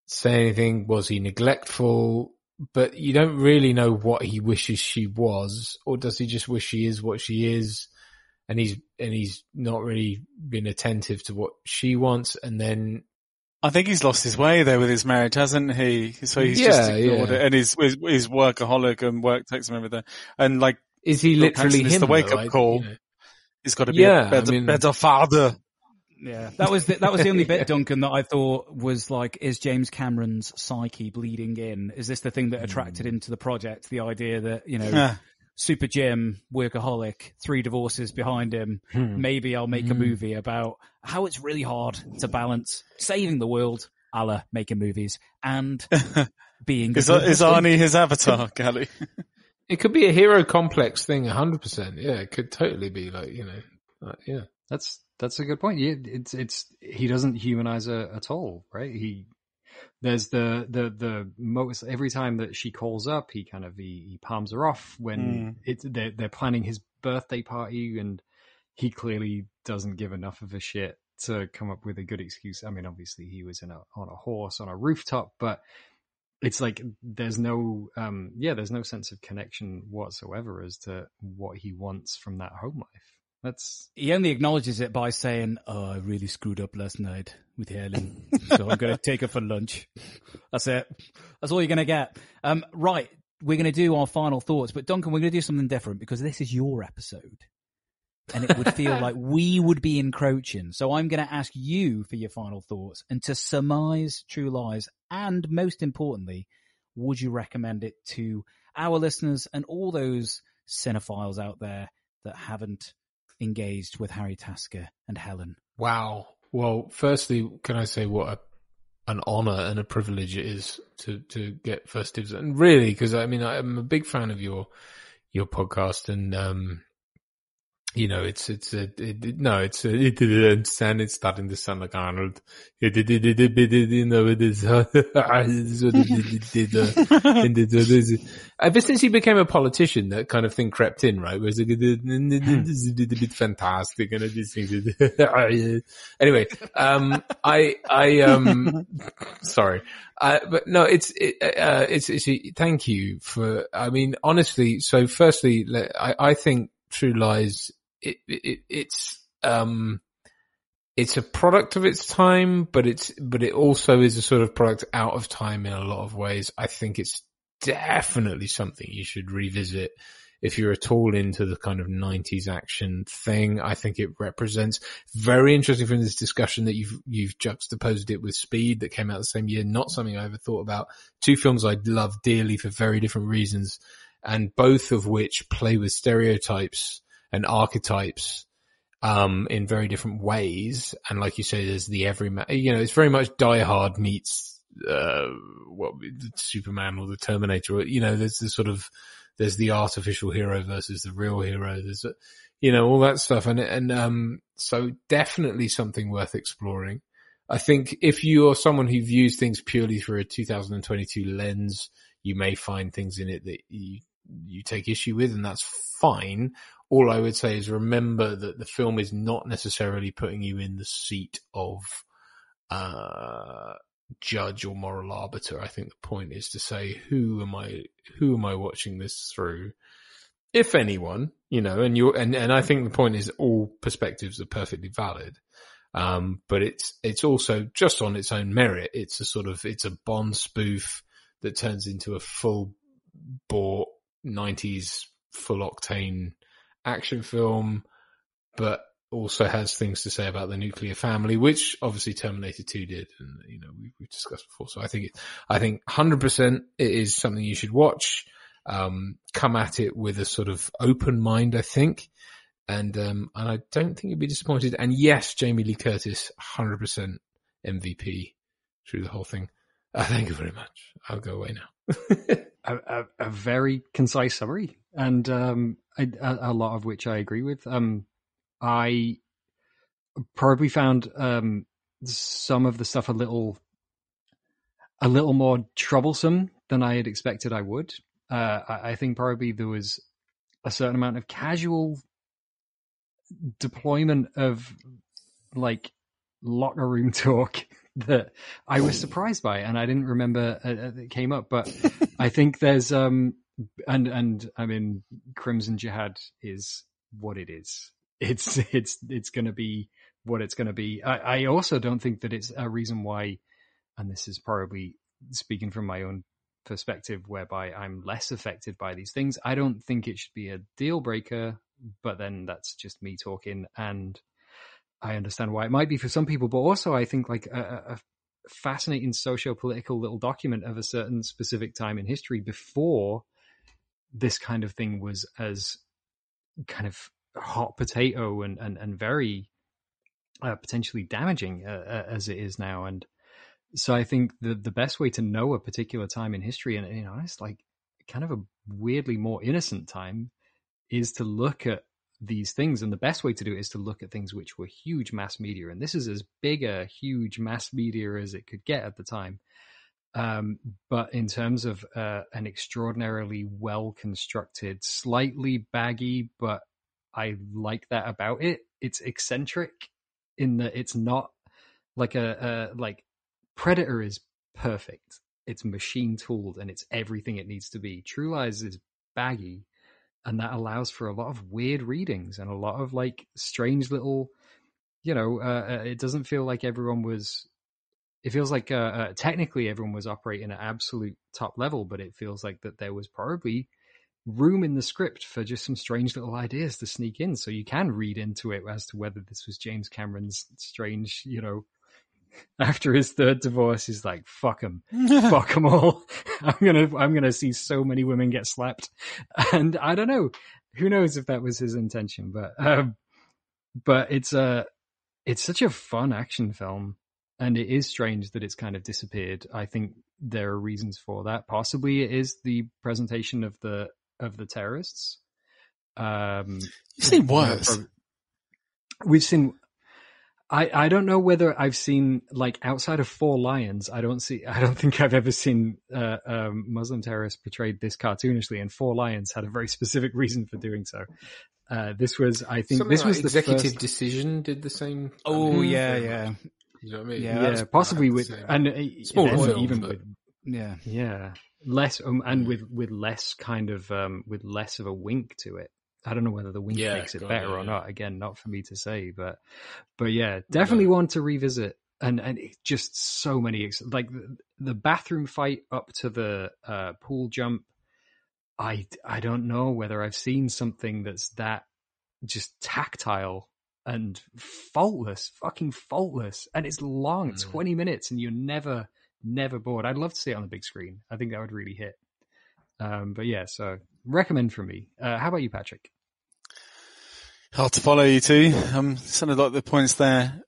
say anything? Was he neglectful? But you don't really know what he wishes she was, or does he just wish she is what she is? And he's, and he's not really been attentive to what she wants. And then I think he's lost his way there with his marriage, hasn't he? So he's Yeah, just ignored yeah. it, and he's, he's he's workaholic and work takes him everything. And like is he literally him? the wake up call. you know. He's got to be Yeah, a better, I mean- better father. Yeah, that was the, that was the only bit, Duncan, that I thought was like, is James Cameron's psyche bleeding in? Is this the thing that attracted him to the project? The idea that you know, super Jim, workaholic, three divorces behind him. Hmm. Maybe I'll make a Hmm. movie about how it's really hard to balance saving the world, a la making movies, and being. Is, good is. Arnie his avatar, Gali? It could be a hero complex thing, hundred percent. Yeah, it could totally be like you know, like, yeah. That's that's a good point. Yeah, it's it's he doesn't humanize her at all, right? He there's the the the most every time that she calls up, he kind of he, he palms her off when Mm. it's they're they're planning his birthday party, and he clearly doesn't give enough of a shit to come up with a good excuse. I mean, obviously he was in a on a horse on a rooftop, but it's like there's no um yeah there's no sense of connection whatsoever as to what he wants from that home life that's He only acknowledges it by saying, "Oh, I really screwed up last night with Helen, so I'm going to take her for lunch." That's it. That's all you're going to get. Um, right, we're going to do our final thoughts, but Duncan, we're going to do something different because this is your episode, and it would feel like we would be encroaching. So I'm going to ask you for your final thoughts and to surmise True Lies, and most importantly, would you recommend it to our listeners and all those cinephiles out there that haven't engaged with Harry Tasker and Helen. Wow. Well, firstly, can I say what a, an honor and a privilege it is to, to get first dibs? And really, because I mean, I'm a big fan of your, your podcast and, um, you know, it's, it's a, it, it- no, it's a, it didn't sound, it's starting to sound like Arnold. It it it it, you know, it is, ever since he became a politician, that kind of thing crept in, right? Where it's like, a bit fantastic and this thing. anyway, um, I, I, um, sorry. Uh, but no, it's, it, uh, it's, it's, thank you for, I mean, honestly, so firstly, I, I think True Lies, it, it, it's, um, it's a product of its time, but it's, but it also is a sort of product out of time in a lot of ways. I think it's definitely something you should revisit if you're at all into the kind of 90s action thing. I think it represents very interesting from this discussion that you've, you've juxtaposed it with Speed that came out the same year. Not something I ever thought about. Two films I love dearly for very different reasons and both of which play with stereotypes and archetypes um, in very different ways. And like you say, there's the everyman, you know, it's very much Die Hard meets, uh, what, Superman or the Terminator, or, you know, there's the sort of, there's the artificial hero versus the real hero. There's, a, you know, all that stuff. And, and, um, so definitely something worth exploring. I think if you're someone who views things purely through a 2022 lens, you may find things in it that you, you take issue with and that's fine. All I would say is remember that the film is not necessarily putting you in the seat of, uh, judge or moral arbiter. I think the point is to say, who am I, who am I watching this through? If anyone, you know, and you're, and, and I think the point is all perspectives are perfectly valid. Um, but it's, it's also just on its own merit. It's a sort of, it's a Bond spoof that turns into a full bore 90s full octane action film, but also has things to say about the nuclear family, which obviously Terminator 2 did. And, you know, we, we've discussed before. So I think it, I think 100% it is something you should watch. Um, come at it with a sort of open mind, I think. And, um, and I don't think you'd be disappointed. And yes, Jamie Lee Curtis, 100% MVP through the whole thing. Uh, thank you very much. I'll go away now. a, a, a very concise summary, and um, a, a lot of which I agree with. Um, I probably found um, some of the stuff a little, a little more troublesome than I had expected. I would. Uh, I, I think probably there was a certain amount of casual deployment of like locker room talk that I was surprised by, and I didn't remember uh, it came up. But I think there's um and and I mean Crimson Jihad is what it is. It's it's it's going to be what it's going to be. I, I also don't think that it's a reason why, and this is probably speaking from my own perspective whereby I'm less affected by these things. I don't think it should be a deal breaker, but then that's just me talking and I understand why it might be for some people, but also I think like a, a fascinating socio-political little document of a certain specific time in history before this kind of thing was as kind of hot potato and, and, and very uh, potentially damaging uh, uh, as it is now. And so I think the, the best way to know a particular time in history, and you know, it's like kind of a weirdly more innocent time, is to look at these things. And the best way to do it is to look at things which were huge mass media. And this is as big a huge mass media as it could get at the time. Um, but in terms of uh, an extraordinarily well constructed, slightly baggy, but I like that about it. It's eccentric in that it's not like a, a like Predator is perfect. It's machine tooled and it's everything it needs to be. True Lies is baggy, and that allows for a lot of weird readings and a lot of like strange little you know uh, uh, it doesn't feel like everyone was it feels like uh, uh, technically everyone was operating at absolute top level but it feels like that there was probably room in the script for just some strange little ideas to sneak in. So you can read into it as to whether this was james cameron's strange you know after his third divorce he's like fuck them fuck them all. I'm gonna i'm gonna see so many women get slapped. And i don't know. Who knows if that was his intention but um but it's a it's such a fun action film and it is strange that it's kind of disappeared i think there are reasons for that possibly it is the presentation of the of the terrorists um you've seen worse we've seen I, I don't know whether I've seen like outside of Four Lions. I don't see. I don't think I've ever seen uh, um, Muslim terrorists portrayed this cartoonishly. And Four Lions had a very specific reason for doing so. Uh, this was, I think, Something this like was the executive first... decision did the same. Oh yeah, yeah. You know what I mean? Yeah, yeah possibly with and uh, Small film, even but- with yeah, yeah, less um, and with with less kind of um, with less of a wink to it. I don't know whether the wink Yeah, makes it got better it, or yeah. not. Again, not for me to say, but but yeah, definitely one to revisit. And and it, just so many ex- like the, the bathroom fight up to the uh, pool jump. I I don't know whether I've seen something that's that just tactile and faultless, fucking faultless, and it's long, Mm. twenty minutes, and you're never never bored. I'd love to see it on the big screen. I think that would really hit. Um, but yeah, so recommend from me. Uh, how about you, Patrick? Hard to follow you too. Um, sounded like the points there.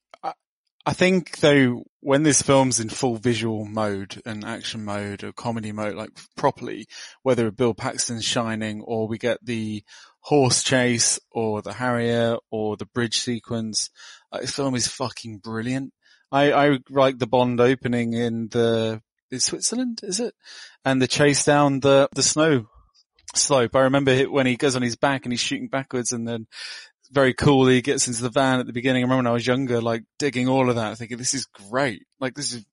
I, think though, when this film's in full visual mode and action mode or comedy mode, like properly, whether Bill Paxton's shining or we get the horse chase or the Harrier or the bridge sequence, like, this film is fucking brilliant. I, I like the Bond opening in the, in Switzerland, is it? And the chase down the, the snow slope. I remember when he goes on his back and he's shooting backwards and then very cool. He gets into the van at the beginning. I remember when I was younger, like digging all of that, thinking this is great. Like this is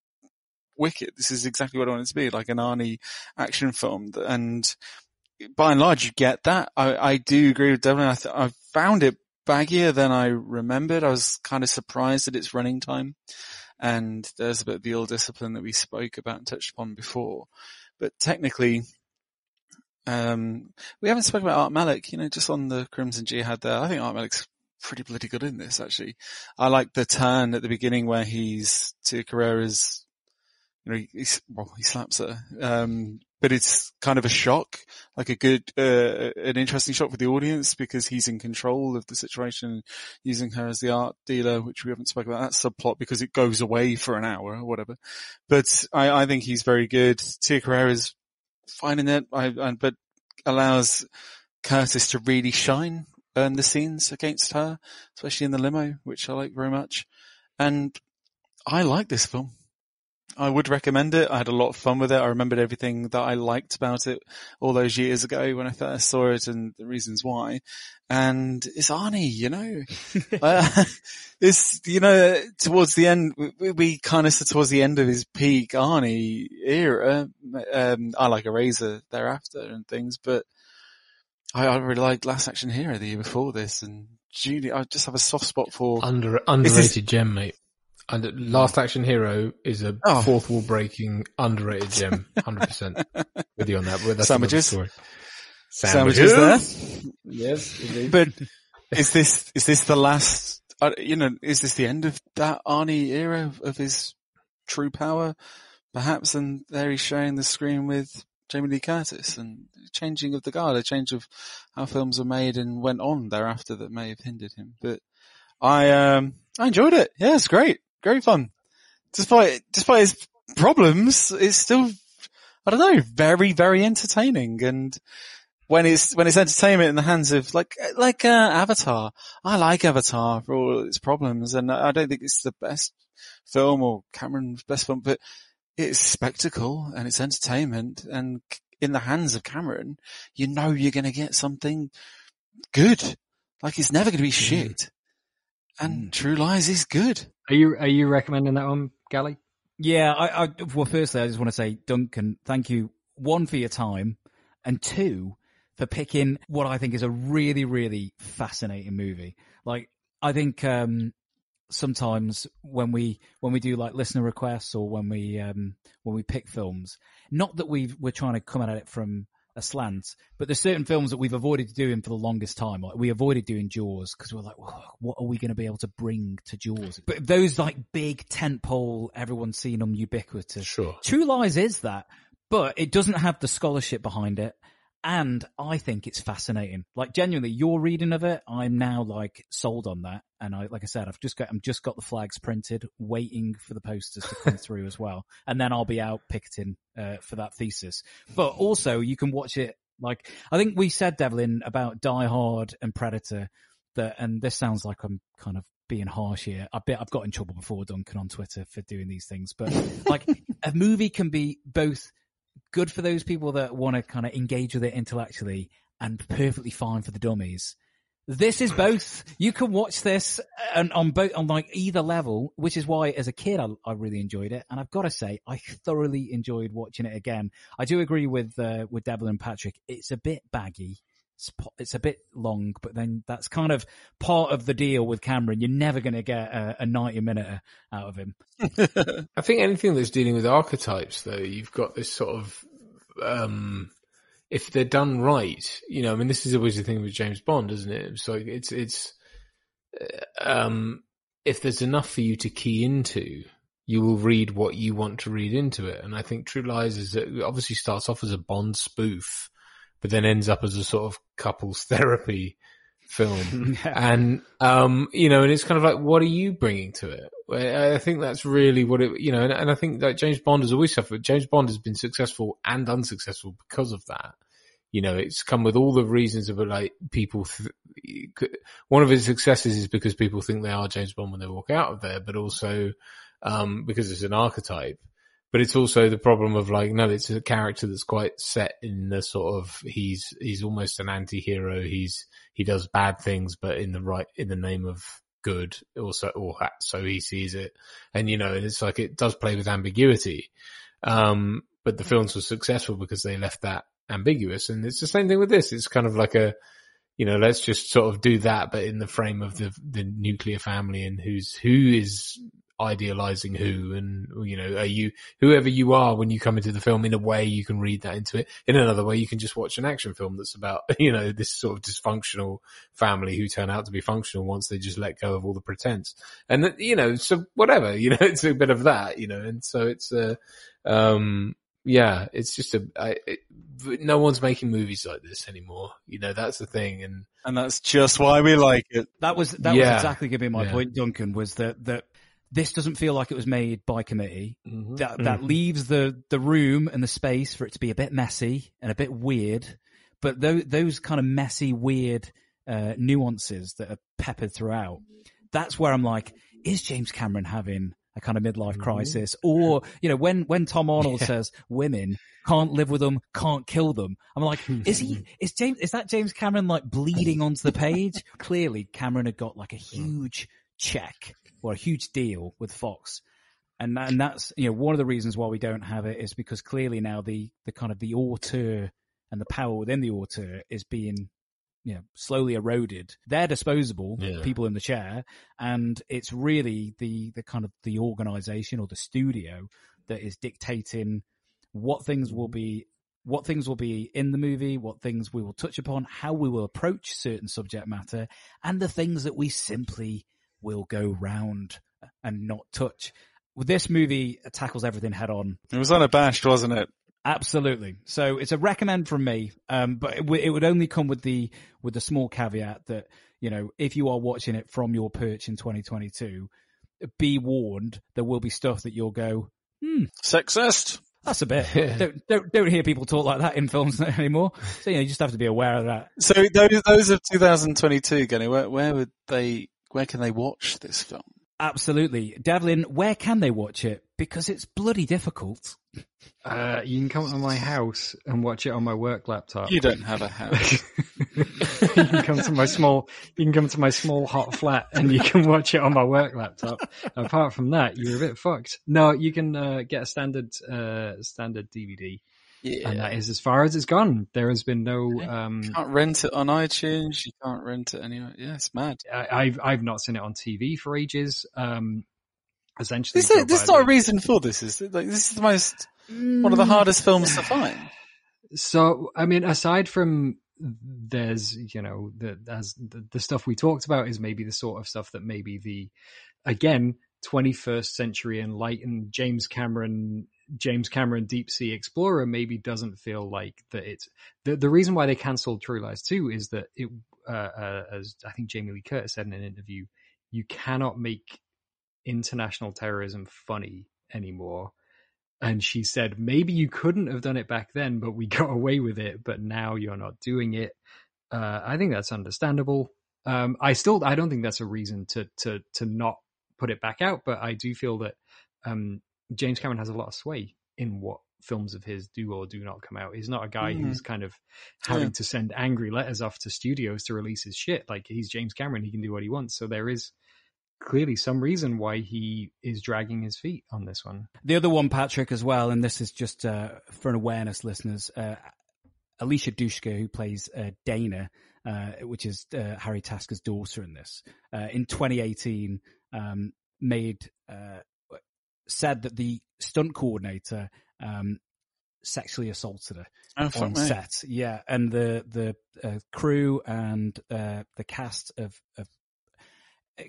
wicked. This is exactly what I want it to be, like an Arnie action film. And by and large, you get that. I, I do agree with Devlin. I, th- I found it baggier than I remembered. I was kind of surprised at its running time. And there's a bit of the ill discipline that we spoke about and touched upon before. But technically, um, we haven't spoken about Art Malik, you know, just on the Crimson Jihad there. I think Art Malik's pretty bloody good in this, actually. I like the turn at the beginning where he's, Tia Carrere's, you know, he's, well, he slaps her. Um, but it's kind of a shock, like a good, uh, an interesting shock for the audience because he's in control of the situation, using her as the art dealer, which we haven't spoken about that subplot because it goes away for an hour or whatever. But I, I think he's very good. Tia Carrere's fine in it, I, I, but allows Curtis to really shine in the scenes against her, especially in the limo, which I like very much. And I like this film. I would recommend it. I had a lot of fun with it. I remembered everything that I liked about it all those years ago when I first saw it and the reasons why. And it's Arnie, you know, uh, it's, you know, towards the end, we, we kind of said towards the end of his peak Arnie era. Um, I like Eraser thereafter and things, but I, I really liked Last Action Hero the year before this and Julie, I just have a soft spot for Under underrated this- gem, mate. And Last Action Hero is a Oh. fourth wall breaking, underrated gem. 100% with you on that. But that's Sandwiches? story. Sandwiches there. Yes, indeed. But is this is this the last? Uh, you know, is this the end of that Arnie era of, of his true power? Perhaps, and there he's sharing the screen with Jamie Lee Curtis, and changing of the guard, a change of how films are made and went on thereafter that may have hindered him. But I um I enjoyed it. Yeah, it's great, great fun. Despite despite his problems, it's still I don't know, very very entertaining and when it's when it's entertainment in the hands of like like uh, Avatar. I like Avatar for all its problems, and I don't think it's the best film or Cameron's best film, but it's spectacle and it's entertainment. And in the hands of Cameron, you know you're going to get something good. Like it's never going to be shit. And True Lies is good. Are you are you recommending that one, Gali? Yeah, I, I well, firstly, I just want to say, Duncan, thank you one for your time, and two for picking what I think is a really, really fascinating movie. Like, I think um, sometimes when we when we do like listener requests or when we um, when we pick films, not that we we're trying to come at it from a slant, but there's certain films that we've avoided doing for the longest time. Like we avoided doing Jaws because we're like, what are we going to be able to bring to Jaws? But those like big tentpole, everyone's seen them, ubiquitous. Sure. True Lies is that, but it doesn't have the scholarship behind it. And I think it's fascinating. Like genuinely, your reading of it, I'm now like sold on that. And I, like I said, I've just got, I'm just got the flags printed, waiting for the posters to come through as well. And then I'll be out picketing, uh, for that thesis. But also you can watch it like, I think we said, Devlin, about Die Hard and Predator that, and this sounds like I'm kind of being harsh here. I bet I've got in trouble before, Duncan, on Twitter for doing these things, but like a movie can be both good for those people that want to kind of engage with it intellectually and perfectly fine for the dummies. This is both. You can watch this and on both on like either level, which is why as a kid I, I really enjoyed it, and I've got to say I thoroughly enjoyed watching it again. I do agree with uh, with Devlin and Patrick. It's a bit baggy. It's, it's a bit long, but then that's kind of part of the deal with Cameron. You're never going to get a, a 90 minute out of him. I think anything that's dealing with archetypes, though, you've got this sort of, um, if they're done right, you know, I mean, this is always the thing with James Bond, isn't it? So it's, it's, uh, um, if there's enough for you to key into, you will read what you want to read into it. And I think True Lies is it obviously starts off as a Bond spoof, but then ends up as a sort of couples therapy film. and, um, you know, and it's kind of like, what are you bringing to it? I think that's really what it, you know, and, and I think that James Bond has always suffered. James Bond has been successful and unsuccessful because of that. You know, it's come with all the reasons of like people, th- one of his successes is because people think they are James Bond when they walk out of there, but also, um, because it's an archetype. But it's also the problem of like, no, it's a character that's quite set in the sort of, he's, he's almost an anti-hero. He's, he does bad things, but in the right, in the name of good also, or so he sees it. And you know, it's like, it does play with ambiguity. Um, but the films were successful because they left that ambiguous. And it's the same thing with this. It's kind of like a, you know, let's just sort of do that, but in the frame of the, the nuclear family and who's, who is idealizing who and you know are you whoever you are when you come into the film in a way you can read that into it in another way you can just watch an action film that's about you know this sort of dysfunctional family who turn out to be functional once they just let go of all the pretense and that, you know so whatever you know it's a bit of that you know and so it's a um yeah it's just a I, it, no one's making movies like this anymore you know that's the thing and And that's just why we like it. That was that Yeah. was exactly going to be my Yeah. point, Duncan. Was that that this doesn't feel like it was made by committee. That that Mhm. leaves the the room and the space for it to be a bit messy and a bit weird. But those those kind of messy, weird uh, nuances that are peppered throughout. That's where I'm like, is James Cameron having a kind of midlife crisis, or you know, when when Tom Arnold Yeah. says women can't live with them, can't kill them, I'm like, is he? Is James? Is that James Cameron like bleeding onto the page? Clearly, Cameron had got like a huge check or a huge deal with Fox. And that, and that's you know one of the reasons why we don't have it is because clearly now the the kind of the auteur and the power within the auteur is being you know, slowly eroded. They're disposable, Yeah. people in the chair, and it's really the the kind of the organization or the studio that is dictating what things will be what things will be in the movie, what things we will touch upon, how we will approach certain subject matter, and the things that we simply will go round and not touch. This movie tackles everything head on. It was unabashed, wasn't it? Absolutely. So it's a recommend from me, um, but it, w- it would only come with the with the small caveat that you know if you are watching it from your perch in 2022, be warned there will be stuff that you'll go, hmm, sexist. That's a bit. don't, don't don't hear people talk like that in films anymore. So you know, you just have to be aware of that. So those those of 2022, Gunny, where where would they where can they watch this film? Absolutely, Devlin. Where can they watch it? Because it's bloody difficult. Uh, you can come to my house and watch it on my work laptop. You don't have a house. you can come to my small, you can come to my small hot flat and you can watch it on my work laptop. Apart from that, you're a bit fucked. No, you can uh, get a standard, uh, standard DVD. Yeah. And that is as far as it's gone. There has been no, um, You can't rent it on iTunes. You can't rent it anywhere. Yeah, it's mad. I, I've, I've not seen it on TV for ages. Um, essentially, Is there, Joe there's not a reason for this. Is like this is the most one of the hardest films to find. So, I mean, aside from there's, you know, the, as the, the stuff we talked about is maybe the sort of stuff that maybe the, again, 21st century enlightened James Cameron, James Cameron Deep Sea Explorer maybe doesn't feel like that it's, the, the reason why they cancelled True Lies 2 is that it, uh, uh, as I think Jamie Lee Curtis said in an interview, you cannot make international terrorism funny anymore. And she said, maybe you couldn't have done it back then, but we got away with it, but now you're not doing it. Uh, I think that's understandable. Um, I still, I don't think that's a reason to, to, to not put it back out, but I do feel that, um, James Cameron has a lot of sway in what films of his do or do not come out. He's not a guy Mhm. who's kind of having Yeah. to send angry letters off to studios to release his shit. Like he's James Cameron, he can do what he wants. So there is clearly some reason why he is dragging his feet on this one. The other one, Patrick, as well, and this is just uh, for an awareness, listeners. Uh, Alicia Dushku, who plays uh, Dana, uh, which is uh, Harry Tasker's daughter in this, uh, in 2018, um, made uh, said that the stunt coordinator um, sexually assaulted her Oh, on me. set. Yeah, and the the uh, crew and uh, the cast of, of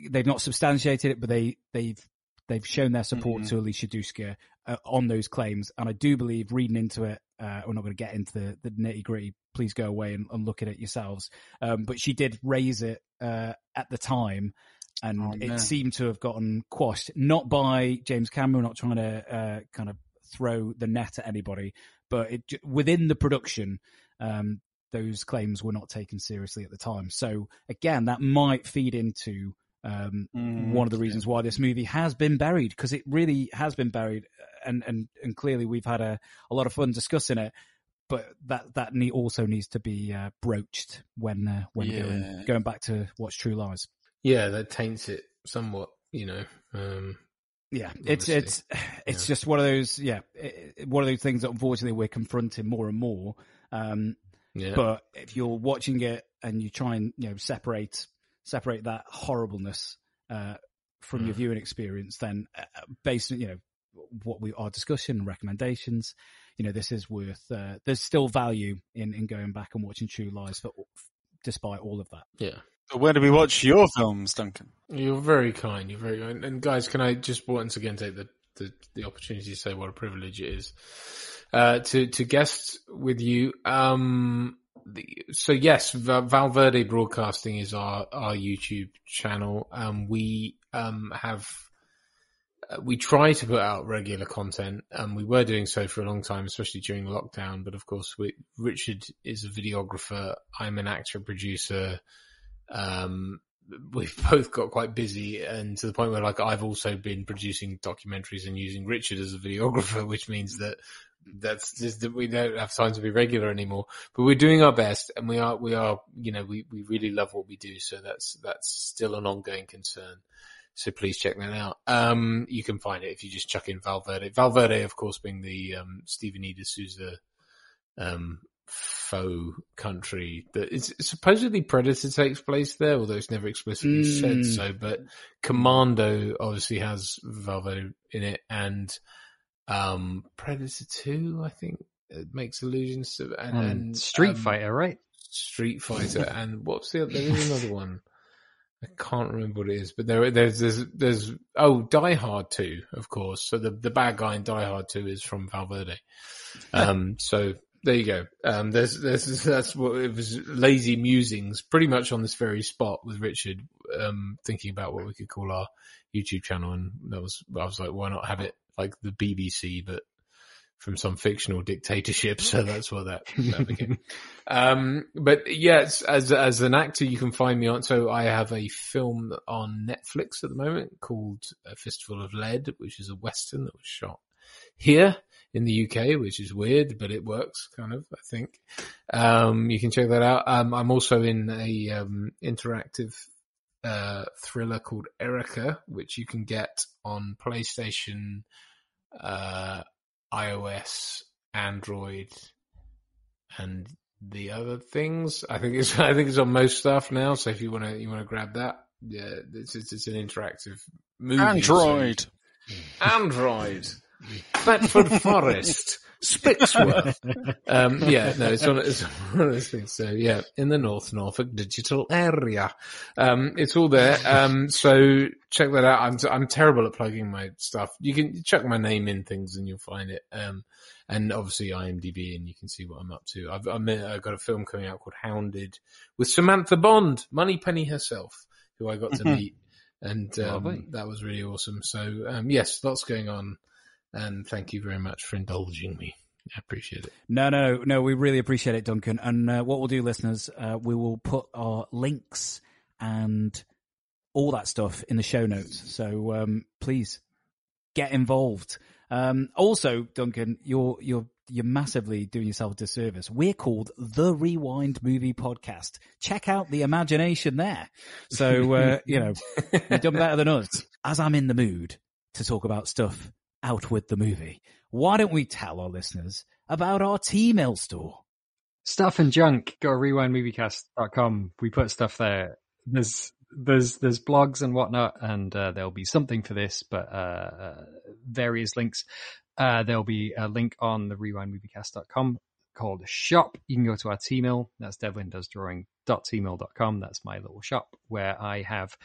they've not substantiated it, but they they've they've shown their support Mhm. to Alicia Dushku uh, on those claims, and I do believe reading into it. Uh, we're not going to get into the, the nitty gritty. Please go away and, and look at it yourselves. Um, but she did raise it uh, at the time, and Oh, it seemed to have gotten quashed, not by James Cameron, not trying to uh, kind of throw the net at anybody, but it, within the production, um, those claims were not taken seriously at the time. So again, that might feed into um, Mm, one of the reasons why this movie has been buried because it really has been buried, and and and clearly we've had a, a lot of fun discussing it. But that that also needs to be uh, broached when uh, when Yeah. going going back to watch True Lies. Yeah, that taints it somewhat, you know. Um, Yeah, it's it's it's just one of those yeah it- one of those things that unfortunately we're confronting more and more. Um, Yeah. But if you're watching it and you try and you know separate separate that horribleness uh, from your Mm. viewing experience, then uh, based on you know what we our discussion and recommendations, you know this is worth. Uh, there's still value in in going back and watching True Lies, for, despite all of that. Yeah. Where do we watch your films, Duncan? You're very kind. You're very kind. And guys, can I just once again take the, the, the opportunity to say what a privilege it is uh, to to guest with you. Um, the, so yes, Val Verde Broadcasting is our our YouTube channel. Um, we um have. uh, We try to put out regular content, and we were doing so for a long time, especially during lockdown. But of course, we, Richard is a videographer. I'm an actor producer. Um, we've both got quite busy and to the point where like I've also been producing documentaries and using Richard as a videographer, which means that that's just that we don't have time to be regular anymore, but we're doing our best and we are, we are, you know, we, we really love what we do. So that's, that's still an ongoing concern. So please check that out. Um, you can find it if you just chuck in Val Verde. Valverde, of course, being the, um, Stephen E. D'Souza, um, faux country that is supposedly Predator takes place there, although it's never explicitly Mm. said so. But Commando obviously has Val Verde in it, and um, Predator Two, I think, it makes allusions to and, And and Street um, Fighter, right? Street Fighter, and what's the other? There is another one. I can't remember what it is, but there, there's, there's, there's, oh, Die Hard 2, of course. So the, the bad guy in Die Hard 2 is from Val Verde. Um, so there you go. Um, there's, there's, that's what it was lazy musings pretty much on this very spot with Richard, um, thinking about what we could call our YouTube channel. And that was, I was like, why not have it like the BBC, but from some fictional dictatorship. So that's what that, that became. Um, but yes, as, as an actor, you can find me on, so I have a film on Netflix at the moment called A Fistful of Lead, which is a Western that was shot here in the UK, which is weird, but it works kind of, I think. Um, you can check that out. Um, I'm also in a, um, interactive, uh, thriller called Erica, which you can get on PlayStation, uh, iOS, Android, and the other things. I think it's I think it's on most stuff now. So if you want to you want to grab that, yeah, it's it's, it's an interactive movie. Android. So- Android. Bedford Forest. Spixworth. um, yeah, no, it's one, it's one of those things. So yeah, in the North Norfolk digital area. Um, it's all there. Um, so check that out. I'm, I'm terrible at plugging my stuff. You can check my name in things and you'll find it. Um, and obviously IMDb and you can see what I'm up to. I've, I'm, I've got a film coming out called Hounded with Samantha Bond, Moneypenny herself, who I got to Mhm. meet. And, um, that was really awesome. So, um, yes, lots going on. And thank you very much for indulging me. I appreciate it. No, no, no. We really appreciate it, Duncan. And uh, what we'll do, listeners, uh, we will put our links and all that stuff in the show notes. So um, please get involved. Um, also, Duncan, you're you're you're massively doing yourself a disservice. We're called the Rewind Movie Podcast. Check out the imagination there. So uh, you know, you've done better than us. As I'm in the mood to talk about stuff out with the movie, why don't we tell our listeners about our Teemill store? Stuff and junk. Go to rewindmoviecast.com. We put stuff there. There's there's there's blogs and whatnot, and uh, there'll be something for this, but uh, uh, various links. Uh, there'll be a link on the rewindmoviecast.com called shop. You can go to our Teemill. That's Devlin does drawing.teemill.com. That's my little shop where I have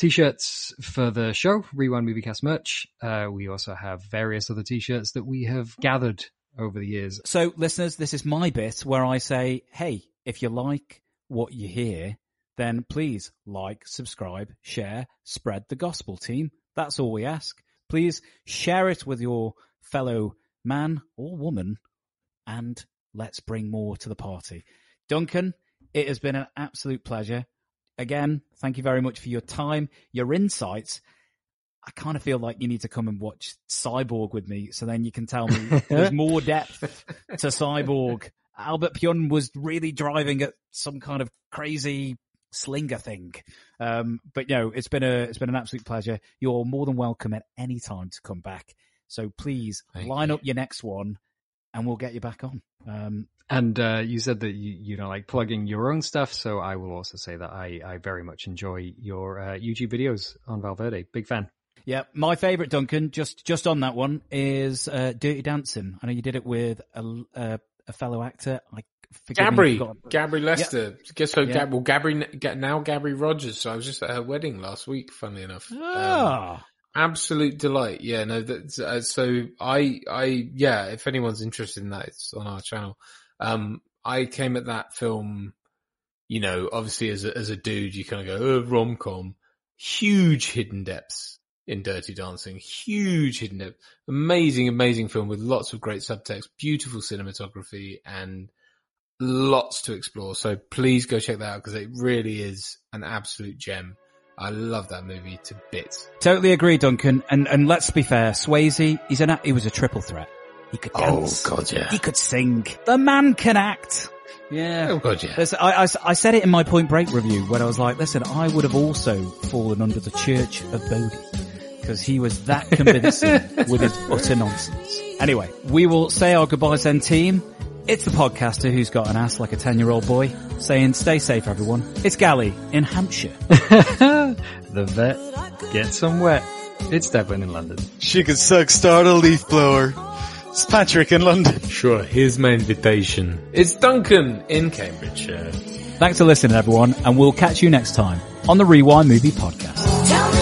t-shirts for the show, Rewind Moviecast merch. Uh, we also have various other t-shirts that we have gathered over the years. So, listeners, this is my bit where I say, hey, if you like what you hear, then please like, subscribe, share, spread the gospel team. That's all we ask. Please share it with your fellow man or woman and let's bring more to the party. Duncan, it has been an absolute pleasure. Again, thank you very much for your time, your insights. I kind of feel like you need to come and watch Cyborg with me, so then you can tell me there's more depth to Cyborg. Albert Pyun was really driving at some kind of crazy slinger thing. Um, but you know, it's been a it's been an absolute pleasure. You're more than welcome at any time to come back. So please line up your next one, and we'll get you back on. Um, And uh, you said that you, you don't like plugging your own stuff, so I will also say that I, I very much enjoy your uh, YouTube videos on Val Verde. Big fan. Yeah, my favourite, Duncan, just just on that one is uh, Dirty Dancing. I know you did it with a, a, a fellow actor. I Gabri, forgot- Gabri Lester. Guess so. Yeah. Gab, well, Gabri now Gabri Rogers. So I was just at her wedding last week. Funnily enough. Um, Ah. Absolute delight. Yeah, no. That's, uh, so I, I, yeah. If anyone's interested in that, it's on our channel. Um, I came at that film. You know, obviously as a, as a dude, you kind of go oh, rom com. Huge hidden depths in Dirty Dancing. Huge hidden depths, Amazing, amazing film with lots of great subtext, beautiful cinematography, and lots to explore. So please go check that out because it really is an absolute gem. I love that movie to bits. Totally agree, Duncan. And and let's be fair, Swayze, he's an he was a triple threat. He could oh, dance. Oh. God, yeah. He could sing. The man can act. Yeah. Oh god, yeah. I, I, I said it in my Point Break review when I was like, listen, I would have also fallen under the Church of Bodhi because he was that convincing with his utter nonsense. Anyway, we will say our goodbyes then, team. It's the podcaster who's got an ass like a 10 year old boy saying stay safe everyone. It's Gali in Hampshire. the vet gets some wet. It's Devlin in London. She could suck start a leaf blower. It's Patrick in London. Sure, here's my invitation. It's Duncan in Cambridgeshire. Thanks for listening everyone and we'll catch you next time on the Rewind Movie Podcast.